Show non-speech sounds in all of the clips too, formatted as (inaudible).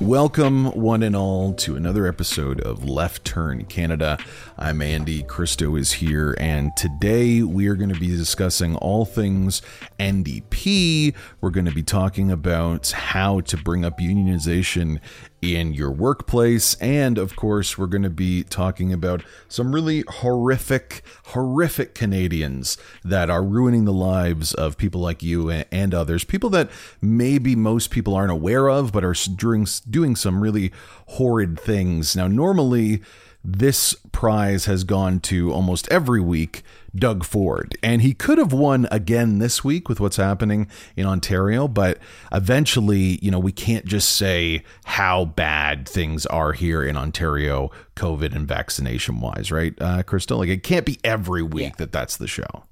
Welcome, one and all, to another episode of Left Turn Canada. I'm Andy, Christo is here, and today we are going to be discussing all things NDP. We're going to be talking about how to bring up unionization in your workplace. And of course, we're going to be talking about some really horrific, horrific Canadians that are ruining the lives of people like you and others. People that maybe most people aren't aware of, but are doing, doing some really horrid things. Now, normally, this prize has gone to almost every week Doug Ford. And he could have won again this week with what's happening in Ontario, but eventually, you know, we can't just say how bad things are here in Ontario, COVID and vaccination wise, right, uh, Christo? Like, it can't be every week yeah. that that's the show.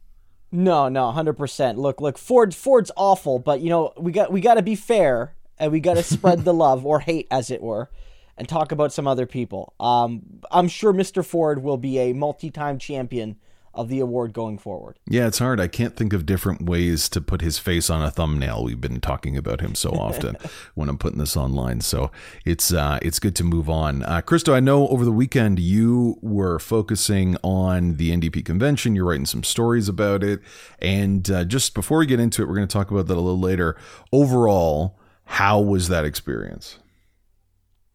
No, no, hundred percent. Look, look, Ford, Ford's awful, but you know we got we got to be fair and we got to spread the (laughs) love or hate, as it were and talk about some other people. Um, I'm sure Mr. Ford will be a multi-time champion of the award going forward. Yeah, it's hard. I can't think of different ways to put his face on a thumbnail. We've been talking about him so often (laughs) when I'm putting this online. So it's uh, it's good to move on. Uh, Christo, I know over the weekend you were focusing on the NDP convention. You're writing some stories about it, and uh, just before we get into it, we're going to talk about that a little later. Overall, how was that experience?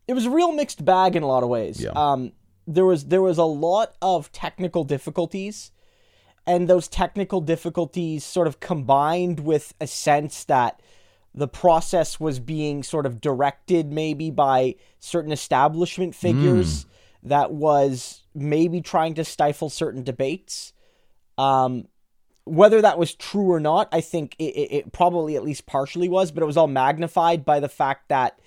it was a real mixed bag in a lot of ways. Yeah. Um, there was there was a lot of technical difficulties, and those technical difficulties sort of combined with a sense that the process was being sort of directed maybe by certain establishment figures mm. that was maybe trying to stifle certain debates. Um, whether that was true or not, I think it, it, it probably at least partially was, but it was all magnified by the fact that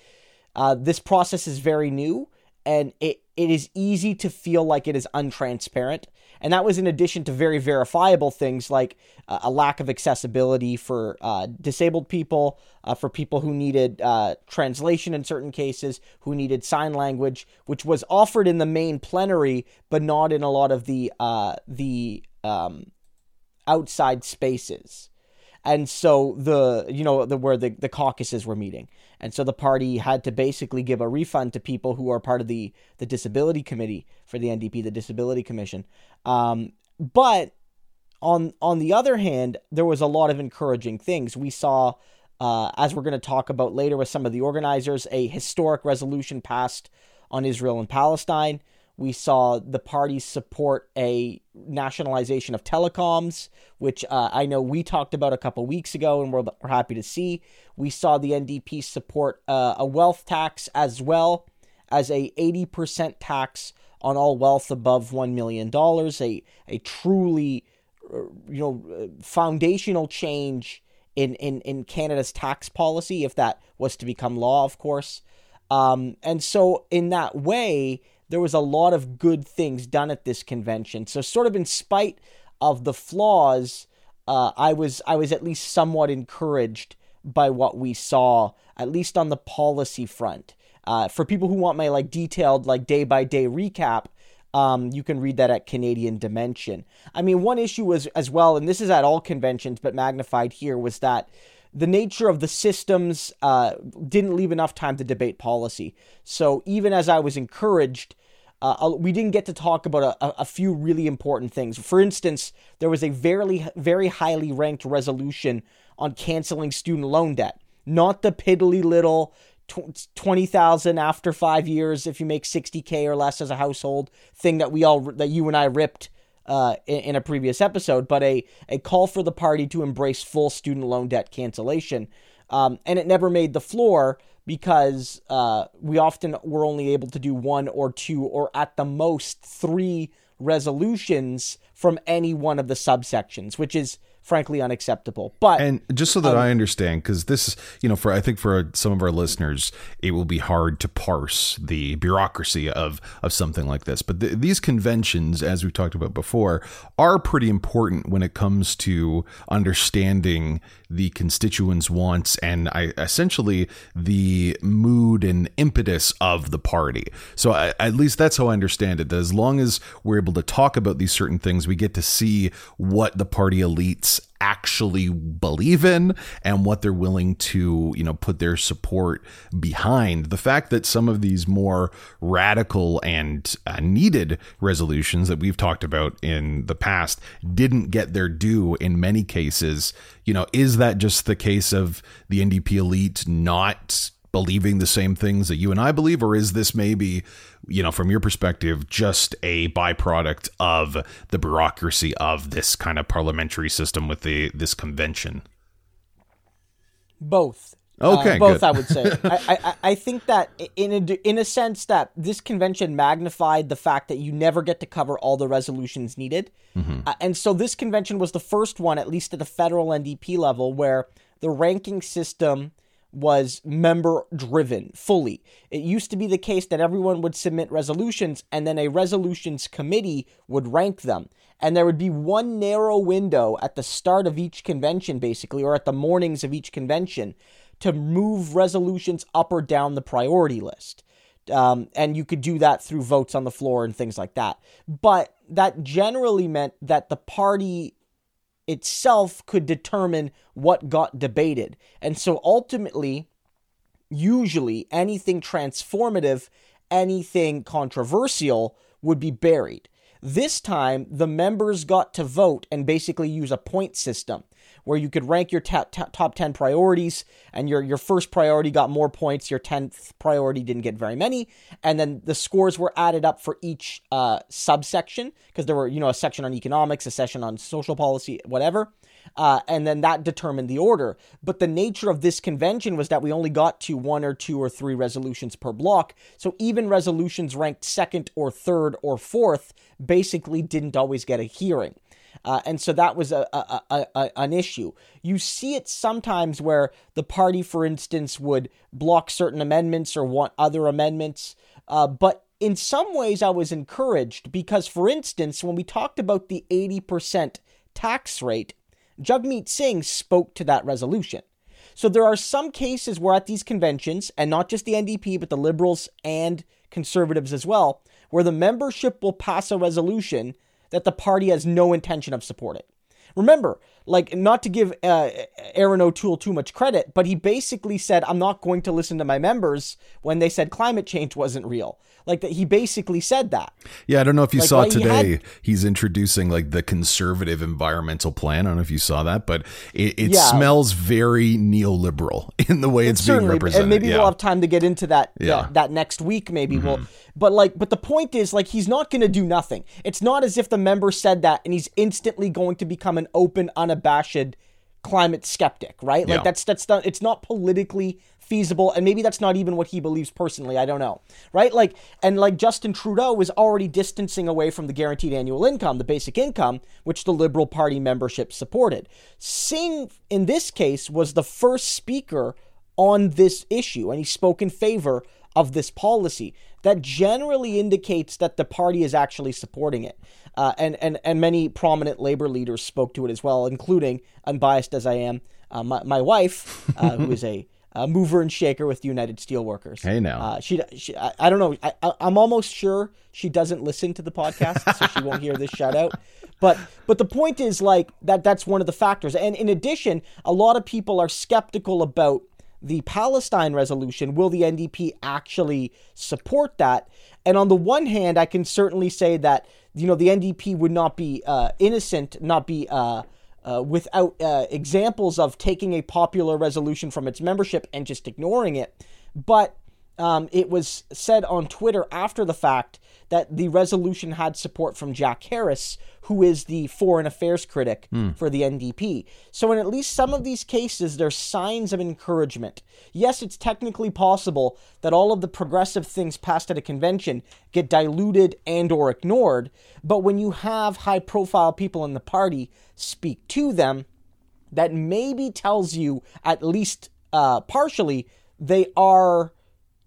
uh, this process is very new and it, it is easy to feel like it is untransparent. And that was in addition to very verifiable things like uh, a lack of accessibility for uh, disabled people, uh, for people who needed uh, translation in certain cases, who needed sign language, which was offered in the main plenary, but not in a lot of the uh, the um, outside spaces and so the you know the where the, the caucuses were meeting and so the party had to basically give a refund to people who are part of the the disability committee for the ndp the disability commission. Um, but on on the other hand there was a lot of encouraging things. We saw uh, as we're going to talk about later with some of the organizers a historic resolution passed on israel and palestine we saw the parties support a nationalization of telecoms, which uh, I know we talked about a couple weeks ago, and we're, we're happy to see. We saw the NDP support uh, a wealth tax as well as a 80% tax on all wealth above $1 million, a, a truly uh, you know foundational change in, in, in Canada's tax policy, if that was to become law, of course. Um, and so, in that way, there was a lot of good things done at this convention. So, sort of in spite of the flaws, uh, I was I was at least somewhat encouraged by what we saw, at least on the policy front. Uh, for people who want my like detailed like day by day recap, um, you can read that at Canadian Dimension. I mean, one issue was as well, and this is at all conventions, but magnified here, was that the nature of the systems uh, didn't leave enough time to debate policy. So even as I was encouraged uh, we didn't get to talk about a, a, few really important things. For instance, there was a very, very highly ranked resolution on canceling student loan debt, not the piddly little 20,000 after 5 years if you make 60k or less as a household thing that we all that you and I ripped uh, in, in, a previous episode, but a a call for the party to embrace full student loan debt cancellation. Um, and it never made the floor because uh, we often were only able to do one or two or at the most three resolutions from any one of the subsections, which is frankly unacceptable. But and just so that um, I understand, because this, you know, for I think for some of our listeners, it will be hard to parse the bureaucracy of of something like this. But th- these conventions, as we've talked about before, are pretty important when it comes to understanding the constituents' wants and I, essentially the mood and impetus of the party. So I, at least that's how I understand it. That as long as we're able to talk about these certain things, we get to see what the party elites actually believe in and what they're willing to, you know, put their support behind. The fact that some of these more radical and uh, needed resolutions that we've talked about in the past didn't get their due in many cases, you know, is that just the case of the NDP elite not believing the same things that you and I believe, or is this maybe, you know, from your perspective, just a byproduct of the bureaucracy of this kind of parliamentary system with the this convention? Both. Okay, uh, both good. I would say. (laughs) I, I, I think that in a, in a sense that this convention magnified the fact that you never get to cover all the resolutions needed, mm-hmm. uh, and so this convention was the first one, at least at the federal NDP level, where the ranking system was member driven fully. It used to be the case that everyone would submit resolutions and then a resolutions committee would rank them. And there would be one narrow window at the start of each convention, basically, or at the mornings of each convention, to move resolutions up or down the priority list. Um, and you could do that through votes on the floor and things like that. But that generally meant that the party itself could determine what got debated. And so ultimately, usually anything transformative, anything controversial would be buried. This time, the members got to vote and basically use a point system where you could rank your top, top 10 priorities and your, your first priority got more points, your 10th priority didn't get very many. And then the scores were added up for each uh, subsection because there were, you know, a section on economics, a section on social policy, whatever. Uh, and then that determined the order. But the nature of this convention was that we only got to one or two or three resolutions per block. So even resolutions ranked second or third or fourth basically didn't always get a hearing. Uh, and so that was a, a, a, a, an issue. You see it sometimes where the party, for instance, would block certain amendments or want other amendments. Uh, but in some ways, I was encouraged because, for instance, when we talked about the 80% tax rate, Jagmeet Singh spoke to that resolution. So there are some cases where at these conventions, and not just the NDP, but the Liberals and Conservatives as well, where the membership will pass a resolution that the party has no intention of supporting. Remember, like, not to give uh, Erin O'Toole too much credit, but he basically said, I'm not going to listen to my members when they said climate change wasn't real. Like that, he basically said that. Yeah, I don't know if you like, saw today. He had, he's introducing like the conservative environmental plan. I don't know if you saw that, but it, it yeah. smells very neoliberal (laughs) in the way it's, it's being represented. And maybe yeah. we'll have time to get into that. Yeah. that, that next week. Maybe mm-hmm. we'll. But like, but the point is, like, he's not going to do nothing. It's not as if the member said that and he's instantly going to become an open, unabashed climate skeptic, right? Like yeah. that's that's not it's not politically feasible and maybe that's not even what he believes personally, I don't know. Right? Like and like Justin Trudeau is already distancing away from the guaranteed annual income, the basic income, which the Liberal Party membership supported. Singh in this case was the first speaker on this issue and he spoke in favor of this policy that generally indicates that the party is actually supporting it. Uh, and, and, and many prominent labor leaders spoke to it as well, including, unbiased as I am, uh, my, my wife, uh, who is a, (laughs) a, mover and shaker with United Steelworkers. Hey, now. Uh, she, she I, I, don't know. I, I'm almost sure she doesn't listen to the podcast, so she won't hear this shout out. But but the point is like that that's one of the factors. And in addition, a lot of people are skeptical about the Palestine resolution, will the NDP actually support that? And on the one hand, I can certainly say that you know the NDP would not be uh, innocent, not be uh, uh, without uh, examples of taking a popular resolution from its membership and just ignoring it. But um, it was said on Twitter after the fact that the resolution had support from Jack Harris, who is the foreign affairs critic mm. for the NDP. So, in at least some of these cases, there's signs of encouragement. Yes, it's technically possible that all of the progressive things passed at a convention get diluted and or ignored, but when you have high-profile people in the party speak to them, that maybe tells you, at least uh, partially, they are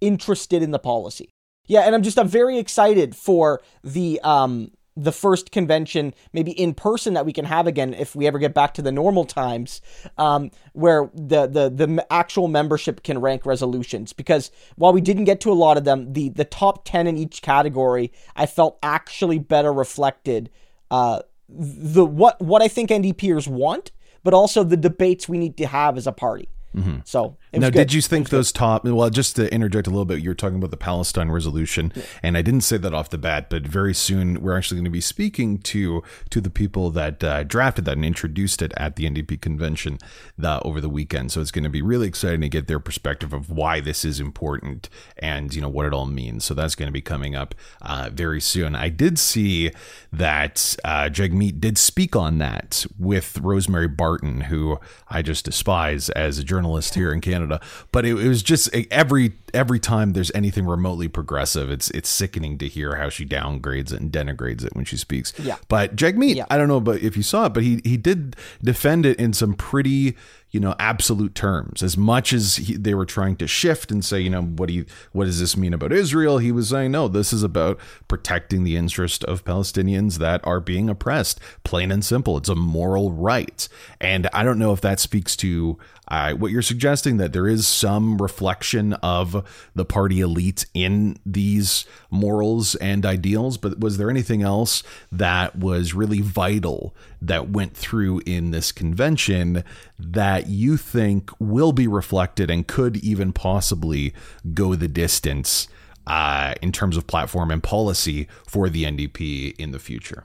interested in the policy. Yeah, and I'm just I'm very excited for the um the first convention, maybe in person that we can have again if we ever get back to the normal times, um, where the, the the actual membership can rank resolutions. Because while we didn't get to a lot of them, the the top ten in each category I felt actually better reflected uh, the what what I think NDPers want, but also the debates we need to have as a party. Mm-hmm. So now, good. did you think those good. top? Well, just to interject a little bit, you were talking about the Palestine resolution, yeah. and I didn't say that off the bat, but very soon we're actually going to be speaking to to the people that uh, drafted that and introduced it at the NDP convention uh, over the weekend. So it's going to be really exciting to get their perspective of why this is important and you know what it all means. So that's going to be coming up uh, very soon. I did see that uh, Jagmeet did speak on that with Rosemary Barton, who I just despise as a journalist here in Canada. But it, it, was just every every time there's anything remotely progressive, it's it's sickening to hear how she downgrades it and denigrates it when she speaks. Yeah. But Jagmeet, yeah. I don't know, but if you saw it, but he he did defend it in some pretty you know absolute terms. As much as he, they were trying to shift and say you know what do you what does this mean about Israel? He was saying no this is about protecting the interest of Palestinians that are being oppressed plain and simple. It's a moral right. And I don't know if that speaks to uh, what you're suggesting that there is some reflection of the party elite in these morals and ideals, but was there anything else that was really vital that went through in this convention that you think will be reflected and could even possibly go the distance uh, in terms of platform and policy for the NDP in the future?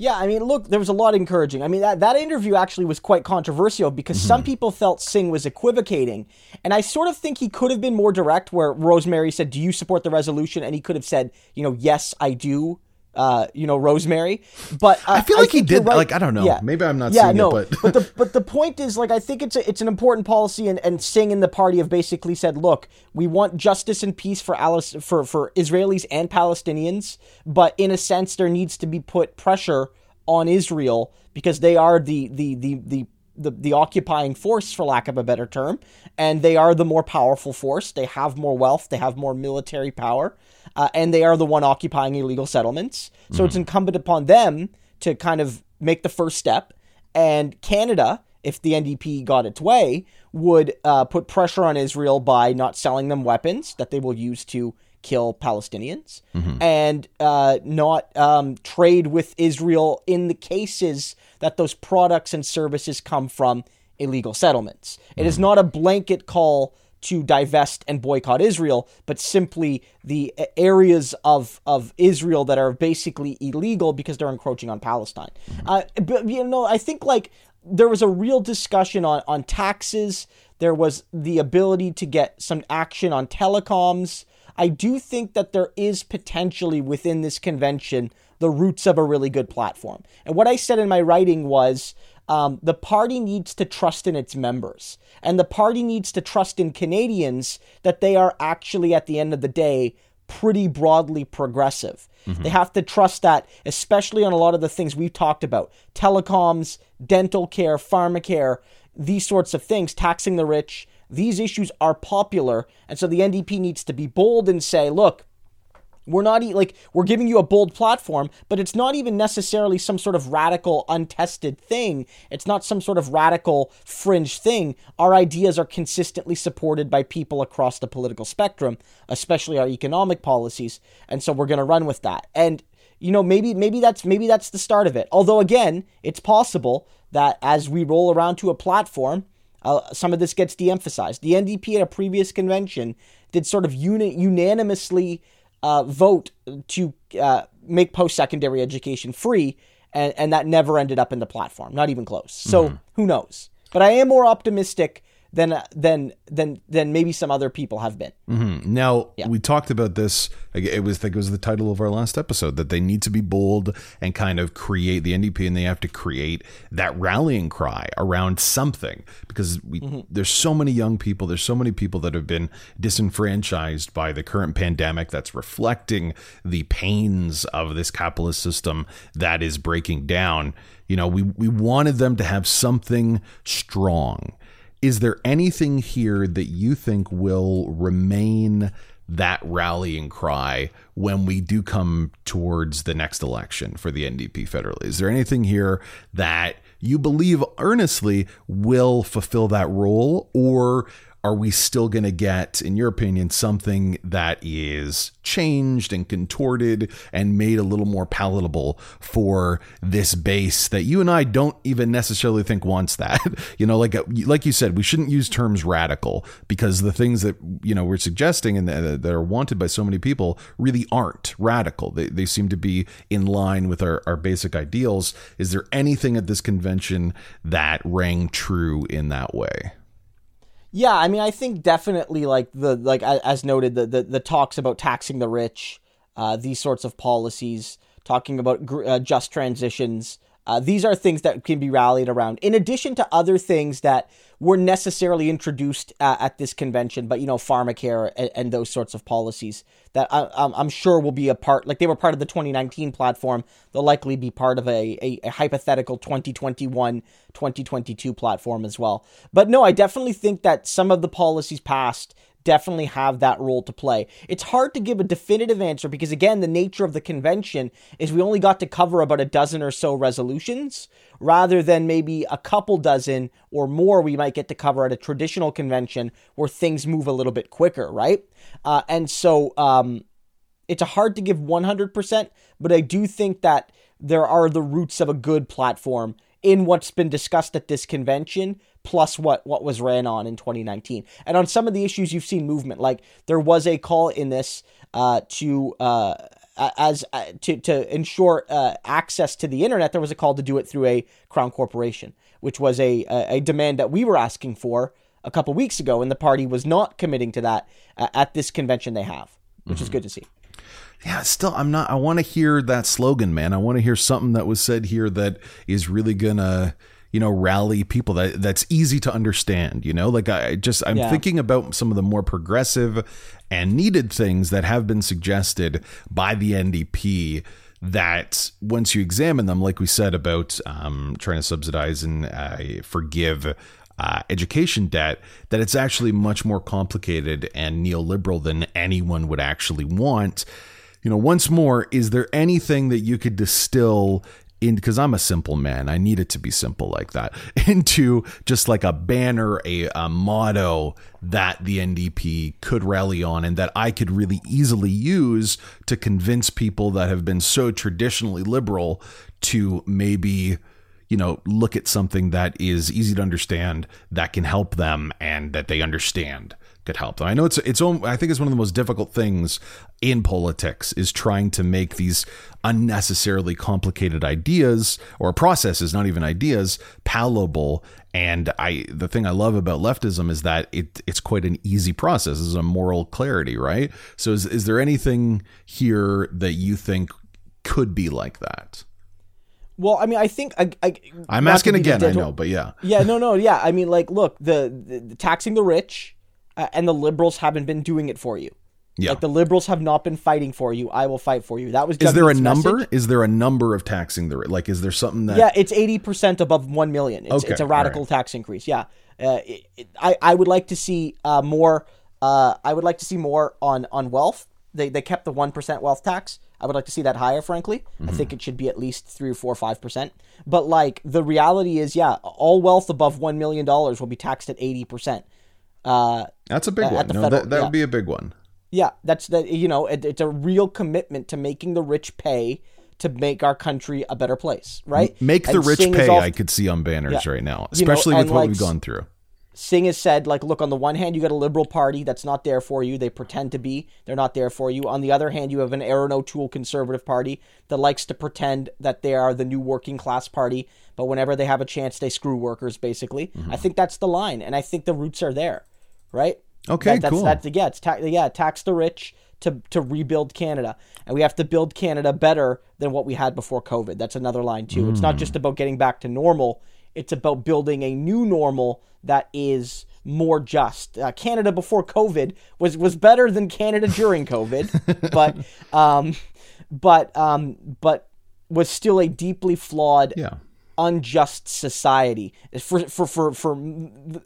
Yeah, I mean, look, there was a lot encouraging. I mean, that, that interview actually was quite controversial because mm-hmm. some people felt Singh was equivocating. And I sort of think he could have been more direct, where Rosemary said, Do you support the resolution? And he could have said, You know, yes, I do uh, you know, Rosemary. But uh, I feel like I he did. Right. Like I don't know. Yeah. Maybe I'm not. Yeah, no. It, but but the (laughs) but the point is, like, I think it's a, it's an important policy, and and Singh and the party have basically said, look, we want justice and peace for Alice for for Israelis and Palestinians, but in a sense, there needs to be put pressure on Israel because they are the the the the the, the occupying force, for lack of a better term, and they are the more powerful force. They have more wealth, they have more military power, uh, and they are the one occupying illegal settlements. So mm-hmm. it's incumbent upon them to kind of make the first step. And Canada, if the NDP got its way, would uh, put pressure on Israel by not selling them weapons that they will use to kill Palestinians mm-hmm. and uh, not um, trade with Israel in the cases that those products and services come from illegal settlements. Mm-hmm. It is mm-hmm. not a blanket call to divest and boycott Israel, but simply the areas of, of Israel that are basically illegal because they're encroaching on Palestine. Mm-hmm. Uh, but, you know, I think like there was a real discussion on, on taxes. There was the ability to get some action on telecoms. I do think that there is potentially within this convention the roots of a really good platform. And what I said in my writing was um, the party needs to trust in its members, and the party needs to trust in Canadians that they are actually, at the end of the day, pretty broadly progressive. Mm-hmm. They have to trust that, especially on a lot of the things we've talked about telecoms, dental care, pharmacare, these sorts of things, taxing the rich. These issues are popular. And so the NDP needs to be bold and say, look, we're not like we're giving you a bold platform, but it's not even necessarily some sort of radical, untested thing. It's not some sort of radical fringe thing. Our ideas are consistently supported by people across the political spectrum, especially our economic policies, and so we're going to run with that. And you know, maybe maybe that's maybe that's the start of it. Although again, it's possible that as we roll around to a platform, uh, some of this gets de-emphasized. The NDP at a previous convention did sort of uni- unanimously uh, vote to uh, make post secondary education free, and, and that never ended up in the platform, not even close. So mm-hmm. who knows? But I am more optimistic than than than than maybe some other people have been. Mm-hmm. Now yeah. we talked about this. It was I think it was the title of our last episode that they need to be bold and kind of create the NDP, and they have to create that rallying cry around something because we mm-hmm. there's so many young people, there's so many people that have been disenfranchised by the current pandemic that's reflecting the pains of this capitalist system that is breaking down. You know, we we wanted them to have something strong is there anything here that you think will remain that rallying cry when we do come towards the next election for the NDP federally? Is there anything here that you believe earnestly will fulfill that role, or are we still going to get, in your opinion, something that is changed and contorted and made a little more palatable for this base that you and I don't even necessarily think wants that? (laughs) you know, like uh, like you said, we shouldn't use terms radical because the things that you know we're suggesting and uh, that are wanted by so many people really aren't radical. They they seem to be in line with our, our basic ideals. Is there anything at this convention that rang true in that way? Yeah, I mean, I think definitely like the like as noted the the, the talks about taxing the rich, uh, these sorts of policies, talking about uh, just transitions. Uh, these are things that can be rallied around, in addition to other things that were necessarily introduced uh, at this convention, but you know, pharmacare and, and those sorts of policies that I, am sure will be a part, like they were part of the 2019 platform, they'll likely be part of a, a, a hypothetical 2021 2022 platform as well. But no, I definitely think that some of the policies passed definitely have that role to play. It's hard to give a definitive answer because, again, the nature of the convention is we only got to cover about a dozen or so resolutions rather than maybe a couple dozen or more we might get to cover at a traditional convention where things move a little bit quicker, right? Uh, and so um, it's hard to give 100%, but I do think that there are the roots of a good platform in what's been discussed at this convention plus what what was ran on in 2019 and on some of the issues you've seen movement like there was a call in this uh, to uh, as uh, to to ensure uh, access to the internet there was a call to do it through a crown corporation which was a a, a demand that we were asking for a couple weeks ago and the party was not committing to that uh, at this convention they have which mm-hmm. is good to see yeah, still, I'm not. I want to hear that slogan, man. I want to hear something that was said here that is really gonna, you know, rally people. That that's easy to understand. You know, like I just I'm yeah. thinking about some of the more progressive and needed things that have been suggested by the NDP. That once you examine them, like we said about um, trying to subsidize and uh, forgive uh, education debt that it's actually much more complicated and neoliberal than anyone would actually want you know, once more, is there anything that you could distill in because I'm a simple man. I need it to be simple like that (laughs) into just like a banner, a, a, motto that the NDP could rally on and that I could really easily use to convince people that have been so traditionally liberal to maybe you know look at something that is easy to understand that can help them and that they understand could help. them. I know it's it's I think it's one of the most difficult things in politics is trying to make these unnecessarily complicated ideas or processes, not even ideas, palatable. And I the thing I love about leftism is that it it's quite an easy process. It's a moral clarity, right? So is is there anything here that you think could be like that? Well, I mean, I think I, I am asking again. I know, but yeah, yeah, no, no, yeah. I mean, like, look, the, the taxing the rich, uh, and the liberals haven't been doing it for you. Yeah. Like the liberals have not been fighting for you. I will fight for you. That was. Is there a number? Is there a number of taxing the like? Is there something that? Yeah, it's eighty percent above one million. It's, okay. it's a radical right. tax increase. Yeah, uh, it, it, I I would like to see uh, more. Uh, I would like to see more on on wealth. They they kept the one percent wealth tax. I would like to see that higher. Frankly, mm-hmm. I think it should be at least three or four, five percent. But like the reality is, yeah, all wealth above one million dollars will be taxed at eighty percent. Uh, that's a big one. No, federal, that, that yeah. would be a big one. Yeah, that's that. You know, it, it's a real commitment to making the rich pay to make our country a better place, right? Make the and rich pay. All, I could see on banners yeah. right now, especially you know, with what like, we've gone through. Singh has said, like, look, on the one hand, you got a liberal party that's not there for you. They pretend to be. They're not there for you. On the other hand, you have an Erin O'Toole conservative party that likes to pretend that they are the new working class party, but whenever they have a chance, they screw workers, basically. Mm-hmm. I think that's the line, and I think the roots are there, right? Okay, that, that's, cool. That's, yeah, it's ta- yeah, tax the rich to, to rebuild Canada. And we have to build Canada better than what we had before COVID. That's another line, too. Mm. It's not just mm. about getting back to normal, it's about building a new normal that is more just. Uh, Canada before COVID was was better than Canada during COVID, (laughs) but um, but um, but was still a deeply flawed, yeah. Unjust society for for for for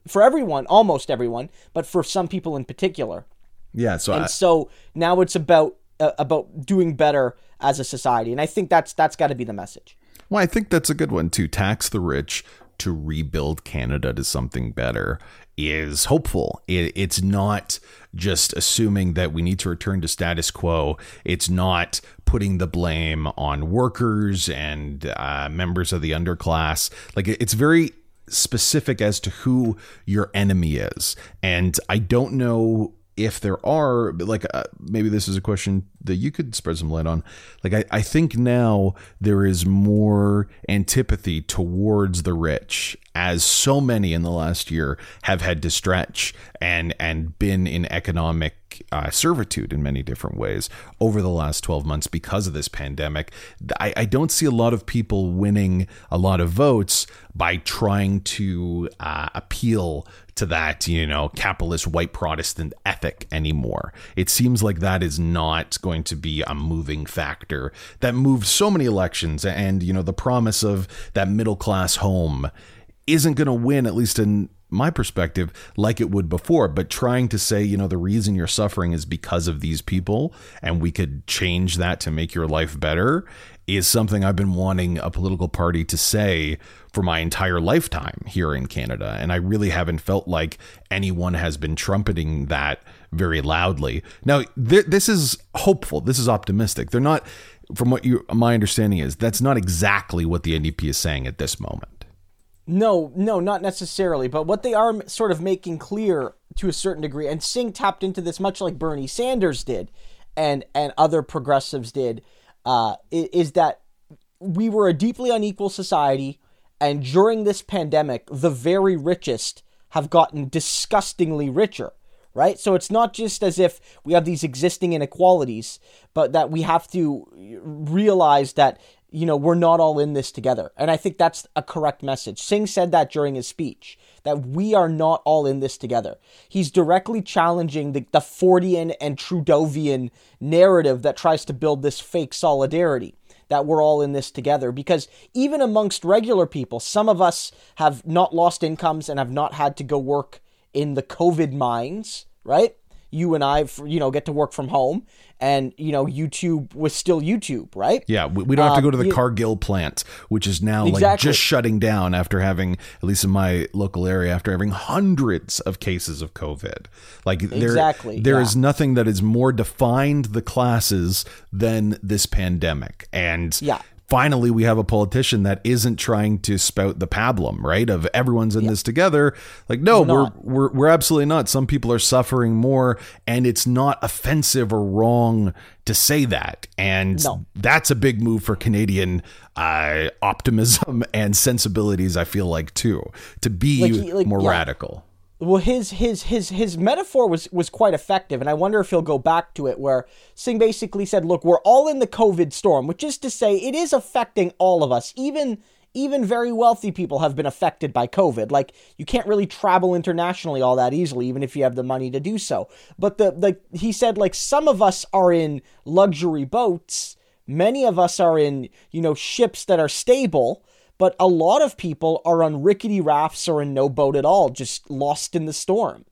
for everyone, almost everyone, but for some people in particular. Yeah. So and I... so now it's about uh, about doing better as a society, and I think that's that's got to be the message. Well, I think that's a good one too. Tax the rich to rebuild Canada to something better is hopeful. It, it's not just assuming that we need to return to status quo. It's not putting the blame on workers and uh, members of the underclass. Like it's very specific as to who your enemy is. And I don't know if there are like uh, maybe this is a question that you could spread some light on. Like I, I think now there is more antipathy towards the rich as so many in the last year have had to stretch and and been in economic uh, servitude in many different ways over the last 12 months because of this pandemic I, I don't see a lot of people winning a lot of votes by trying to uh, appeal to that, you know, capitalist white Protestant ethic anymore. It seems like that is not going to be a moving factor that moved so many elections. And, you know, the promise of that middle class home isn't going to win, at least in my perspective, like it would before. But trying to say, you know, the reason you're suffering is because of these people, and we could change that to make your life better is something I've been wanting a political party to say for my entire lifetime here in Canada. And I really haven't felt like anyone has been trumpeting that very loudly. Now, th- this is hopeful. This is optimistic. They're not, from what you, my understanding is, that's not exactly what the NDP is saying at this moment. No, no, not necessarily. But what they are sort of making clear to a certain degree, and Singh tapped into this much like Bernie Sanders did and, and other progressives did uh, is that we were a deeply unequal society, and during this pandemic, the very richest have gotten disgustingly richer. Right? So it's not just as if we have these existing inequalities, but that we have to realize that you know, we're not all in this together. And I think that's a correct message. Singh said that during his speech, that we are not all in this together. He's directly challenging the, the Fordian and Trudeauvian narrative that tries to build this fake solidarity that we're all in this together. Because even amongst regular people, some of us have not lost incomes and have not had to go work in the COVID mines, right? You and I, you know, get to work from home, and you know, YouTube was still YouTube, right? Yeah, we, we don't have to go to the um, Cargill plant, which is now exactly. like just shutting down after having, at least in my local area, after having hundreds of cases of COVID. Like there, exactly, there yeah. is nothing that is more defined the classes than this pandemic, and yeah finally we have a politician that isn't trying to spout the pablum, right? Of everyone's in yeah. this together. Like, no, we're, we're, we're we're absolutely not. Some people are suffering more, and it's not offensive or wrong to say that. And no. that's a big move for Canadian uh, optimism (laughs) and sensibilities. I feel like too to be like he, like, more yeah. radical well his his his his metaphor was was quite effective and i wonder if he'll go back to it where singh basically said look we're all in the covid storm which is to say it is affecting all of us. Even even very wealthy people have been affected by covid. Like you can't really travel internationally all that easily even if you have the money to do so. But the like he said like some of us are in luxury boats. Many of us are in you know ships that are stable but a lot of people are on rickety rafts or in no boat at all, just lost in the storm.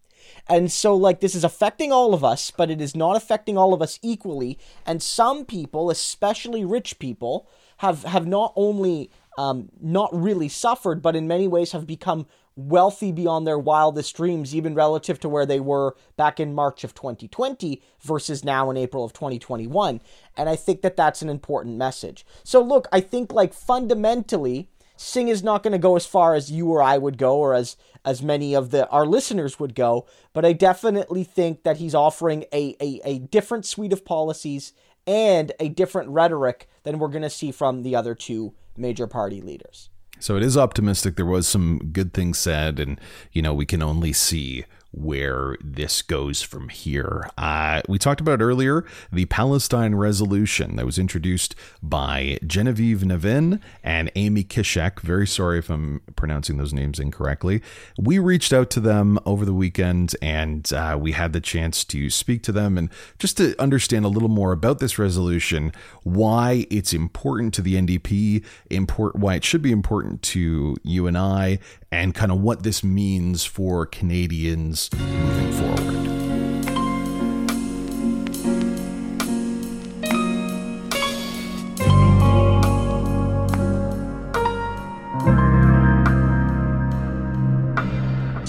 And so, like, this is affecting all of us, but it is not affecting all of us equally. And some people, especially rich people, have, have not only um, not really suffered, but in many ways have become wealthy beyond their wildest dreams, even relative to where they were back in March of 2020 versus now in April of 2021. And I think that that's an important message. So, look, I think like fundamentally, Singh is not going to go as far as you or I would go, or as as many of the our listeners would go. But I definitely think that he's offering a a, a different suite of policies and a different rhetoric than we're going to see from the other two major party leaders. So it is optimistic. There was some good things said, and you know we can only see where this goes from here. Uh, we talked about earlier the Palestine resolution that was introduced by Genevieve Nevin and Amy Kishek. Very sorry if I'm pronouncing those names incorrectly. We reached out to them over the weekend and uh, we had the chance to speak to them and just to understand a little more about this resolution, why it's important to the NDP, import, why it should be important to you and I, and kind of what this means for Canadians moving forward.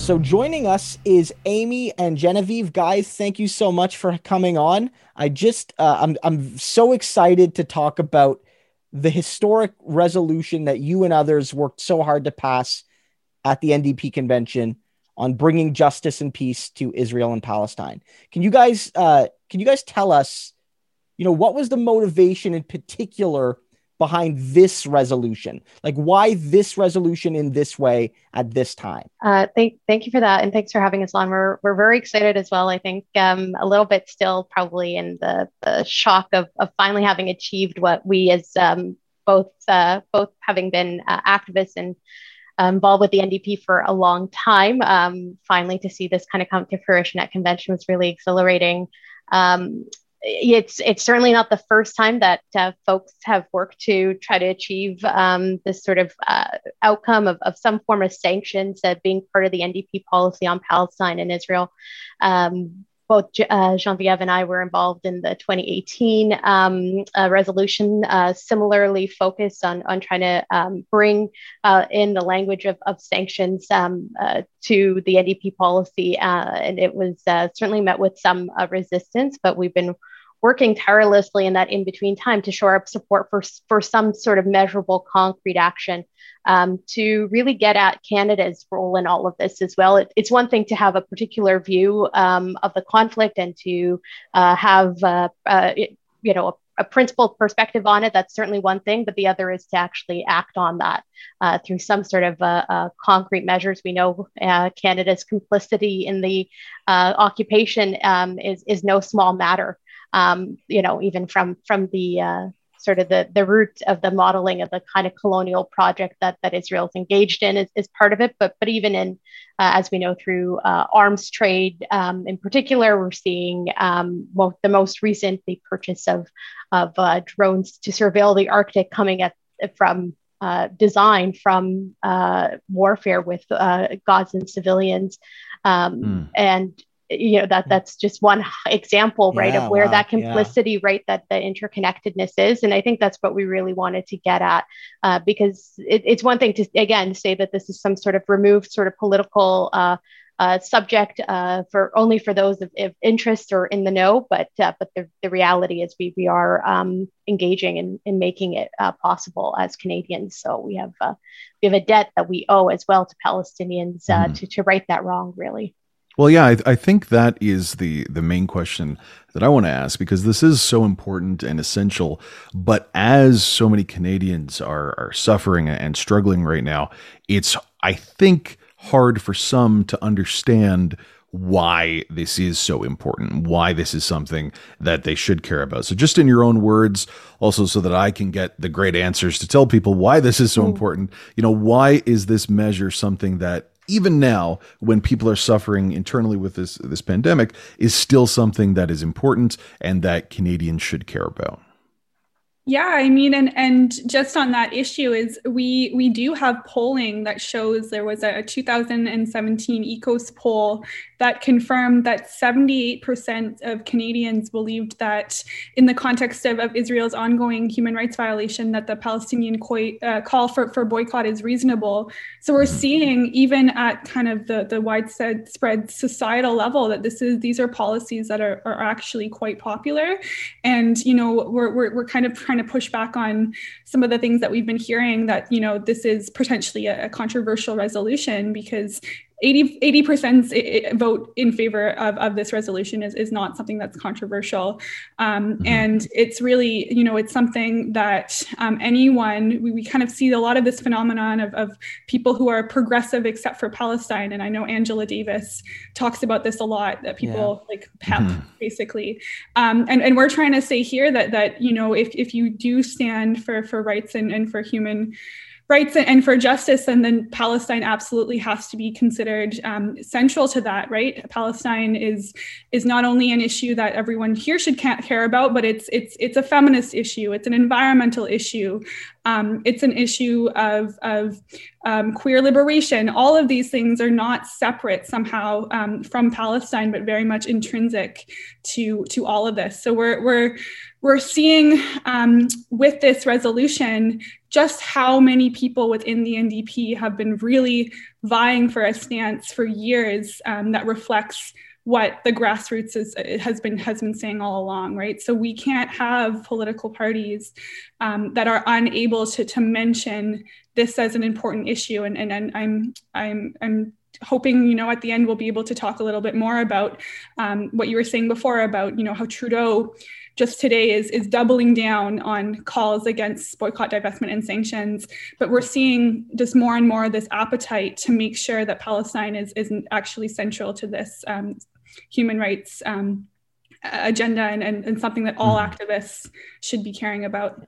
So joining us is Amy and Genevieve. Guys, thank you so much for coming on. I just uh, I'm I'm so excited to talk about the historic resolution that you and others worked so hard to pass at the NDP convention on bringing justice and peace to Israel and Palestine. Can you guys uh, can you guys tell us, you know, what was the motivation in particular behind this resolution? Like why this resolution in this way at this time? Uh, thank thank you for that, and thanks for having us on. We're we're very excited as well. I think um, a little bit still probably in the the shock of of finally having achieved what we as um, both uh, both having been uh, activists and involved with the NDP for a long time. Um, finally, to see this kind of come to fruition at convention was really exhilarating. Um, it's it's certainly not the first time that uh, folks have worked to try to achieve um, this sort of uh, outcome of, of some form of sanctions uh, being part of the NDP policy on Palestine and Israel. Um, both uh, Genevieve and I were involved in the 2018 um, uh, resolution, uh, similarly focused on, on trying to um, bring uh, in the language of, of sanctions um, uh, to the NDP policy. Uh, and it was certainly met with some resistance, but we've been working tirelessly in that in between time to shore up support for, for some sort of measurable concrete action um, to really get at Canada's role in all of this as well. It, it's one thing to have a particular view um, of the conflict and to uh, have, uh, uh, you know, a, a principled perspective on it, that's certainly one thing, but the other is to actually act on that uh, through some sort of uh, uh, concrete measures. We know Canada's complicity in the occupation um, is, is no small matter. Um, you know, even from from the uh, sort of the, the root of the modeling of the kind of colonial project that, that Israel's engaged in is, is part of it. But, but even in, uh, as we know, through uh, arms trade um, in particular, we're seeing um, well, the most recent, the purchase of, of uh, drones to surveil the Arctic coming at, from uh, design from uh, warfare with uh, Gazan civilians. Um, mm. And you know that that's just one example right yeah, of where wow, that complicity yeah. right that the interconnectedness is and i think that's what we really wanted to get at uh, because it, it's one thing to again say that this is some sort of removed sort of political uh, uh, subject uh, for only for those of, of, interest or in the know, but uh, but the, the reality is we we are um, engaging in, in making it uh, possible as Canadians. So we have uh, we have a debt that we owe as well to Palestinians mm. to to right that wrong. Really. Well, yeah, I, I, think that is the the main question that I want to ask because this is so important and essential. But as so many Canadians are are suffering and struggling right now, it's I think hard for some to understand why this is so important, why this is something that they should care about. So, just in your own words, also so that I can get the great answers to tell people why this is so mm. important. You know, why is this measure something that even now when people are suffering internally with this this pandemic is still something that is important and that Canadians should care about. Yeah, I mean, and and just on that issue is we we do have polling that shows there was a 2017 EKOS poll that confirmed that 78% of Canadians believed that in the context of, of Israel's ongoing human rights violation that the Palestinian co- uh, call for, for boycott is reasonable. So we're mm-hmm. seeing even at kind of the, the widespread societal level that this is these are policies that are, are actually quite popular. And, you know, we're, we're, we're kind of trying to push back on some of the things that we've been hearing that you know this is potentially a, a controversial resolution because 80 percent vote in favor of, of this resolution is, is not something that's controversial um, mm-hmm. and it's really you know it's something that um, anyone we, we kind of see a lot of this phenomenon of, of people who are progressive except for palestine and i know angela davis talks about this a lot that people yeah. like pep mm-hmm. basically um, and, and we're trying to say here that that you know if, if you do stand for for rights and, and for human rights and for justice, and then Palestine absolutely has to be considered um, central to that, right? Palestine is is not only an issue that everyone here should care about, but it's it's it's a feminist issue, it's an environmental issue, um, it's an issue of of um, queer liberation. All of these things are not separate somehow um, from Palestine, but very much intrinsic to to all of this. So we're we're we're seeing um, with this resolution just how many people within the NDP have been really vying for a stance for years um, that reflects what the grassroots is, has been has been saying all along, right? So we can't have political parties um, that are unable to to mention this as an important issue, and and, and I'm I'm I'm hoping you know at the end we'll be able to talk a little bit more about um, what you were saying before about you know how Trudeau just today is is doubling down on calls against boycott, divestment, and sanctions. But we're seeing just more and more this appetite to make sure that Palestine is isn't actually central to this um, human rights um, agenda and, and, and something that all mm. activists should be caring about.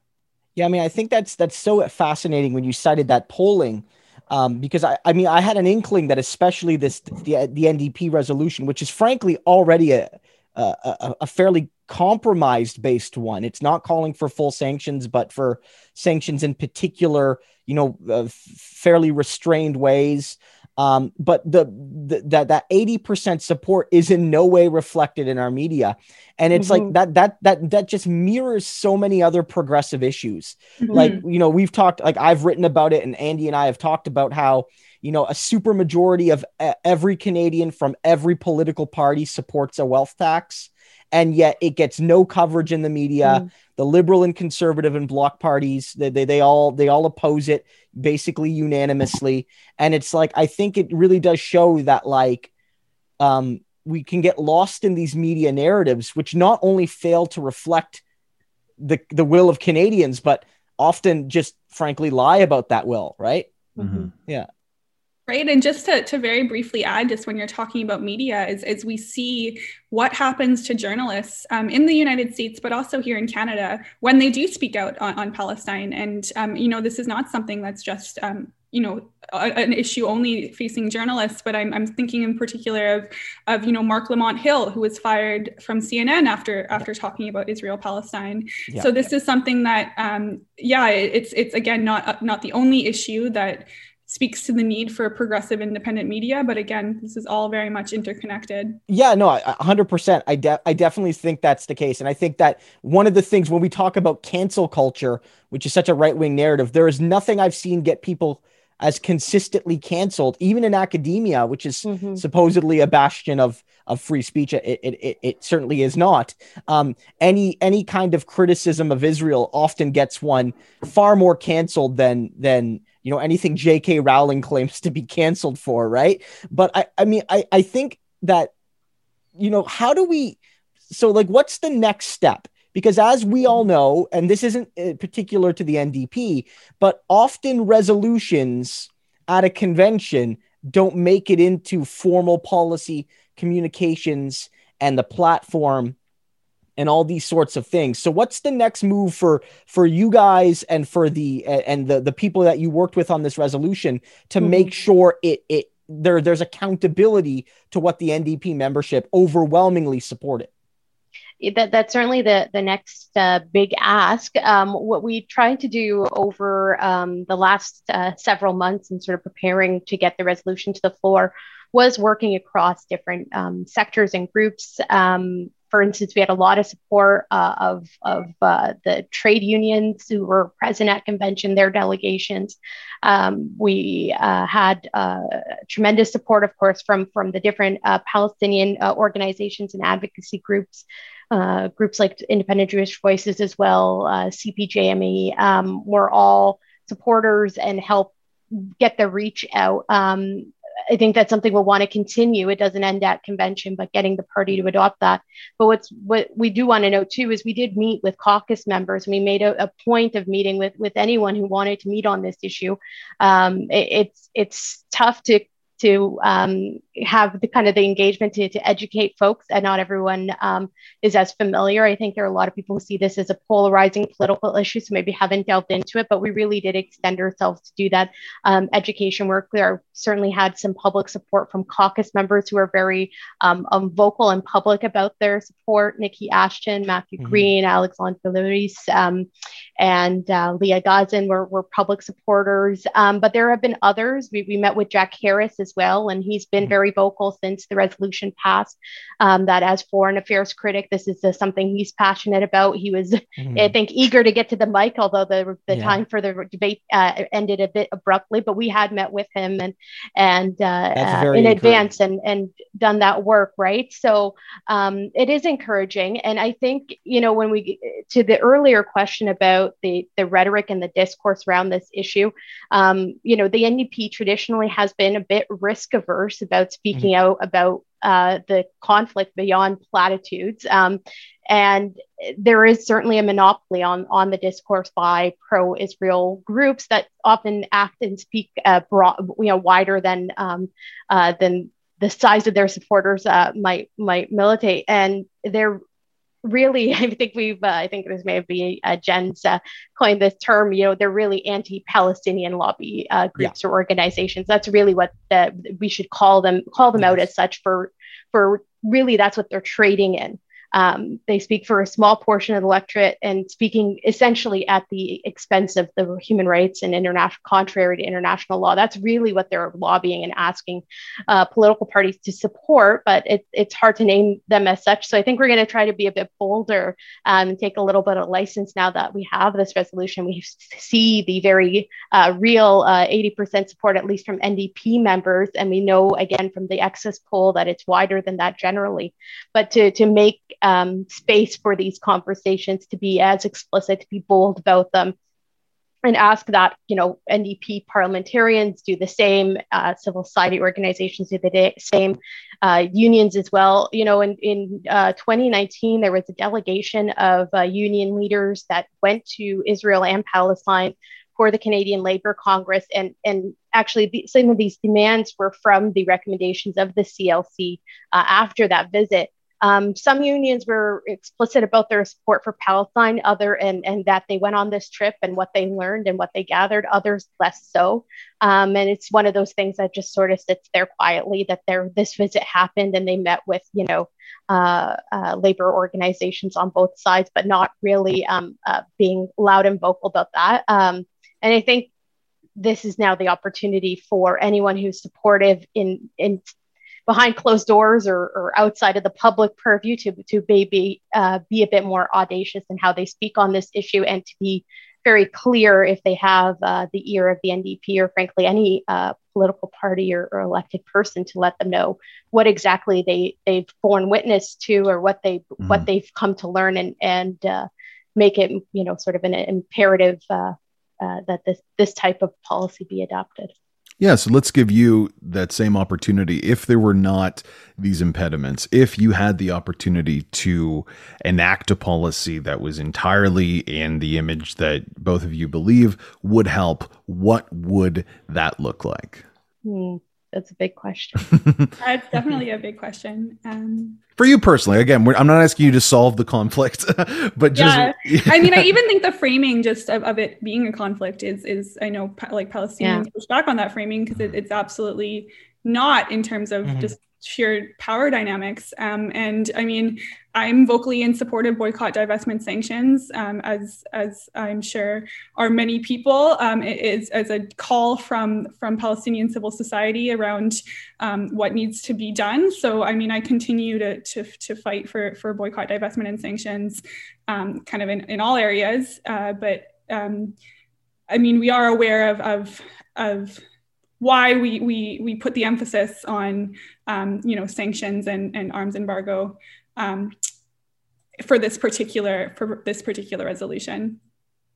Yeah, I mean, I think that's that's so fascinating when you cited that polling. Um, because I, I mean, I had an inkling that especially this the the NDP resolution, which is frankly already a a, a fairly compromised based one. It's not calling for full sanctions, but for sanctions in particular, you know, uh, fairly restrained ways. Um, but the, the that that eighty percent support is in no way reflected in our media, and it's mm-hmm. like that that that that just mirrors so many other progressive issues. Mm-hmm. Like you know, we've talked like I've written about it, and Andy and I have talked about how you know a super majority of every Canadian from every political party supports a wealth tax and yet it gets no coverage in the media. Mm. The liberal and conservative and bloc parties, they, they, they all they all oppose it basically unanimously. And it's like I think it really does show that like um, we can get lost in these media narratives, which not only fail to reflect the the will of Canadians, but often just frankly lie about that will, right? Mm-hmm. Yeah. Right. And just to, to very briefly add, just when you're talking about media, is, is we see what happens to journalists um, in the United States, but also here in Canada, when they do speak out on, on Palestine. And, um, you know, this is not something that's just, um, you know, a, an issue only facing journalists, but I'm, I'm thinking in particular of, of, you know, Marc Lamont Hill, who was fired from CNN after, after talking about Israel Palestine. Yeah. So this is something that, um, yeah, it's, it's again, not, not the only issue that, speaks to the need for progressive independent media but again this is all very much interconnected. Yeah no 100% i de- i definitely think that's the case. And i think that one of the things when we talk about cancel culture which is such a right-wing narrative there is nothing i've seen get people as consistently canceled even in academia which is mm-hmm. supposedly a bastion of of free speech. It it, it, it certainly is not. Um, any any kind of criticism of israel often gets one far more canceled than than you know anything J.K. Rowling claims to be canceled for, right? But I, I mean, I, I think that, you know, how do we? So, like, what's the next step? Because as we all know, and this isn't uh, particular to the NDP, but often resolutions at a convention don't make it into formal policy communications and the platform and all these sorts of things. So what's the next move for for you guys and for the and the the people that you worked with on this resolution to mm-hmm. make sure it it there there's accountability to what the NDP membership overwhelmingly supported? That, that's certainly the, the next uh, big ask. Um, what we tried to do over um, the last uh, several months and sort of preparing to get the resolution to the floor was working across different um, sectors and groups um, for instance, we had a lot of support uh, of, of uh, the trade unions who were present at convention, their delegations. Um, we uh, had uh, tremendous support, of course, from, from the different uh, Palestinian uh, organizations and advocacy groups. groups like Independent Jewish Voices as well, CJPME, um, were all supporters and help get the reach out. Um, I think that's something we'll want to continue. It doesn't end at convention, but getting the party to adopt that. But what's what we do want to note too is we did meet with caucus members. We made a, a point of meeting with with anyone who wanted to meet on this issue. Um, it, it's it's tough to to um, have the kind of the engagement to, to educate folks and not everyone um, is as familiar. I think there are a lot of people who see this as a polarizing political issue so maybe haven't delved into it but we really did extend ourselves to do that um, education work. There certainly had some public support from caucus members who are very um, um, vocal and public about their support. Niki ashton matthew mm-hmm. green alexandre Luis, um, and uh, leah Gazan were, were public supporters. But there have been others. We, we met with jack harris as well and he's been mm-hmm. very very vocal since the resolution passed um, that as foreign affairs critic, this is uh, something he's passionate about. He was, mm-hmm. I think, eager to get to the mic, although the, the yeah. time for the debate uh, ended a bit abruptly. But we had met with him and and uh, uh in advance and and done that work, right? So um, it is encouraging, and I think you know when we to the earlier question about the the rhetoric and the discourse around this issue, um, you know, the NDP traditionally has been a bit risk averse about speaking mm-hmm. out about uh, the conflict beyond platitudes. Um, and there is certainly a monopoly on, on the discourse by pro-Israel groups that often act and speak uh, broad, you know, wider than um, uh, than the size of their supporters uh, might might militate. And they're really, (laughs) I think we've, uh, I think this may have been uh, Jen's uh, coined this term, you know, they're really anti-Palestinian lobby uh, groups yeah. or organizations. That's really what the, we should call them, call them yes. out as such for, for really that's what they're trading in. Um, they speak for a small portion of the electorate and speaking essentially at the expense of the human rights and international, contrary to international law. That's really what they're lobbying and asking uh, political parties to support, but it, it's hard to name them as such. So I think we're going to try to be a bit bolder um, and take a little bit of license now that we have this resolution. We see the very uh, real uh, 80% support, at least from NDP members. And we know again from the EKOS poll that it's wider than that generally. But to, to make um, space for these conversations to be as explicit, to be bold about them, and ask that you know NDP parliamentarians do the same, uh, civil society organizations do the same, uh, unions as well. You know, in in uh, 2019 there was a delegation of uh, union leaders that went to Israel and Palestine for the Canadian Labour Congress, and and actually the, some of these demands were from the recommendations of the CLC uh, after that visit. Um, some unions were explicit about their support for Palestine, other and and that they went on this trip and what they learned and what they gathered. Others less so, um, and it's one of those things that just sort of sits there quietly. That this visit happened and they met with you know uh, uh, labor organizations on both sides, but not really um, uh, being loud and vocal about that. Um, and I think this is now the opportunity for anyone who's supportive in in behind closed doors or, or outside of the public purview to, to maybe uh, be a bit more audacious in how they speak on this issue and to be very clear if they have uh, the ear of the NDP or frankly any uh, political party or, or, elected person to let them know what exactly they they've borne witness to or what they mm-hmm. what they've come to learn and and uh, make it you know sort of an imperative uh, uh, that this this type of policy be adopted. Yeah, so let's give you that same opportunity. If there were not these impediments, if you had the opportunity to enact a policy that was entirely in the image that both of you believe would help, what would that look like? Hmm that's a big question. (laughs) that's definitely a big question. Um, For you personally, again, I'm not asking you to solve the conflict, (laughs) but just. Yeah. I mean, I even think the framing just of, of it being a conflict is, is I know like Palestinians yeah. push back on that framing because it, it's absolutely not in terms of mm-hmm. just sheer power dynamics. Um, and I mean, I'm vocally in support of boycott, divestment, sanctions, um, as as I'm sure are many people. Um, it is as a call from from Palestinian civil society around um, what needs to be done. So I mean, I continue to to, to fight for for boycott, divestment, and sanctions, um, kind of in, in all areas. Uh, but um, I mean, we are aware of of of why we we we put the emphasis on um, you know sanctions and, and arms embargo. Um, for this particular for this particular resolution.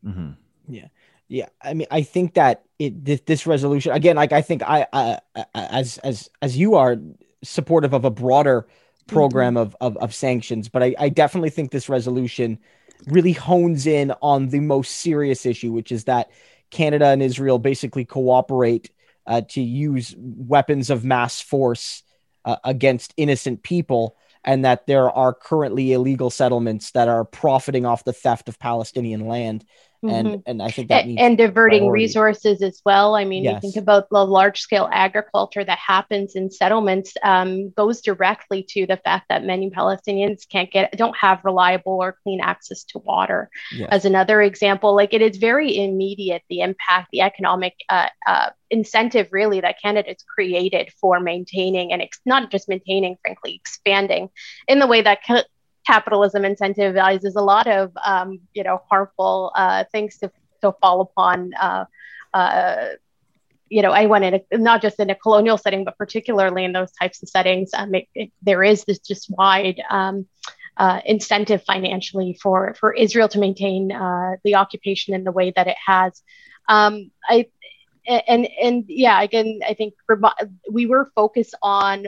Mm-hmm. Yeah, yeah. I mean, I think that it this, this resolution again. Like, I think I, I, as as as you are supportive of a broader program mm-hmm. of, of of sanctions, but I, I definitely think this resolution really hones in on the most serious issue, which is that Canada and Israel basically cooperate uh, to use weapons of mass force uh, against innocent people and that there are currently illegal settlements that are profiting off the theft of Palestinian land and mm-hmm. and I think that and, and diverting priority. resources as well. I mean, yes. you think about the large scale agriculture that happens in settlements um, goes directly to the fact that many Palestinians can't get don't have reliable or clean access to water. Yes. As another example, like it is very immediate the impact, the economic uh, uh, incentive really that Canada's created for maintaining and ex- not just maintaining, frankly, expanding in the way that capitalism incentivizes a lot of um, you know harmful uh, things to, to fall upon uh, uh, you know anyone in a, not just in a colonial setting but particularly in those types of settings um, it, it, there is this just wide um, uh, incentive financially for for Israel to maintain uh, the occupation in the way that it has. Um, I and and yeah again I think we were focused on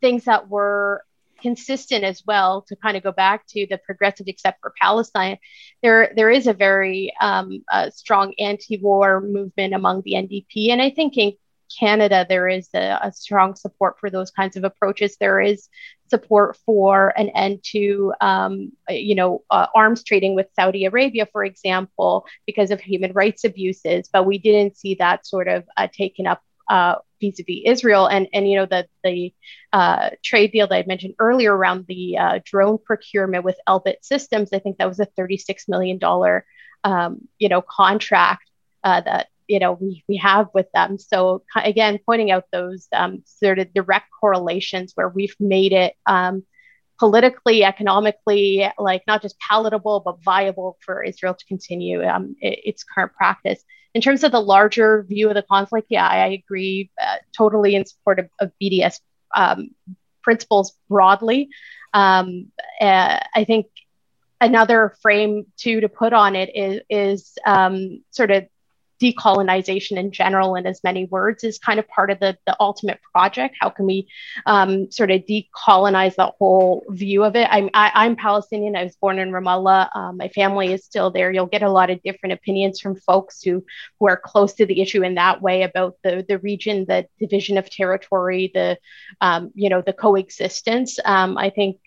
things that were consistent as well to kind of go back to the progressive except for Palestine. There, there is a very um, strong anti-war movement among the NDP, and I think in Canada there is a, a strong support for those kinds of approaches. There is support for an end to, um, you know, uh, arms trading with Saudi Arabia, for example, because of human rights abuses. But we didn't see that sort of uh, taken up uh, vis-a-vis Israel. And and you know the the uh, trade deal that I mentioned earlier around the uh, drone procurement with Elbit Systems, I think that was a 36 million dollar um, you know contract uh, that you know we, we have with them. So again, pointing out those um, sort of direct correlations where we've made it. Um, politically, economically, like not just palatable, but viable for Israel to continue um, its current practice in terms of the larger view of the conflict, yeah, I agree uh, totally in support of, of BDS um, principles broadly. Um, uh, I think another frame too to put on it is, is um, sort of decolonization in general in as many words is kind of part of the, the ultimate project. How can we um, sort of decolonize the whole view of it? I'm, I, am Palestinian. I was born in Ramallah. Um, my family is still there. You'll get a lot of different opinions from folks who, who are close to the issue in that way about the, the region, the division of territory, the, um, you know, the coexistence. Um, I think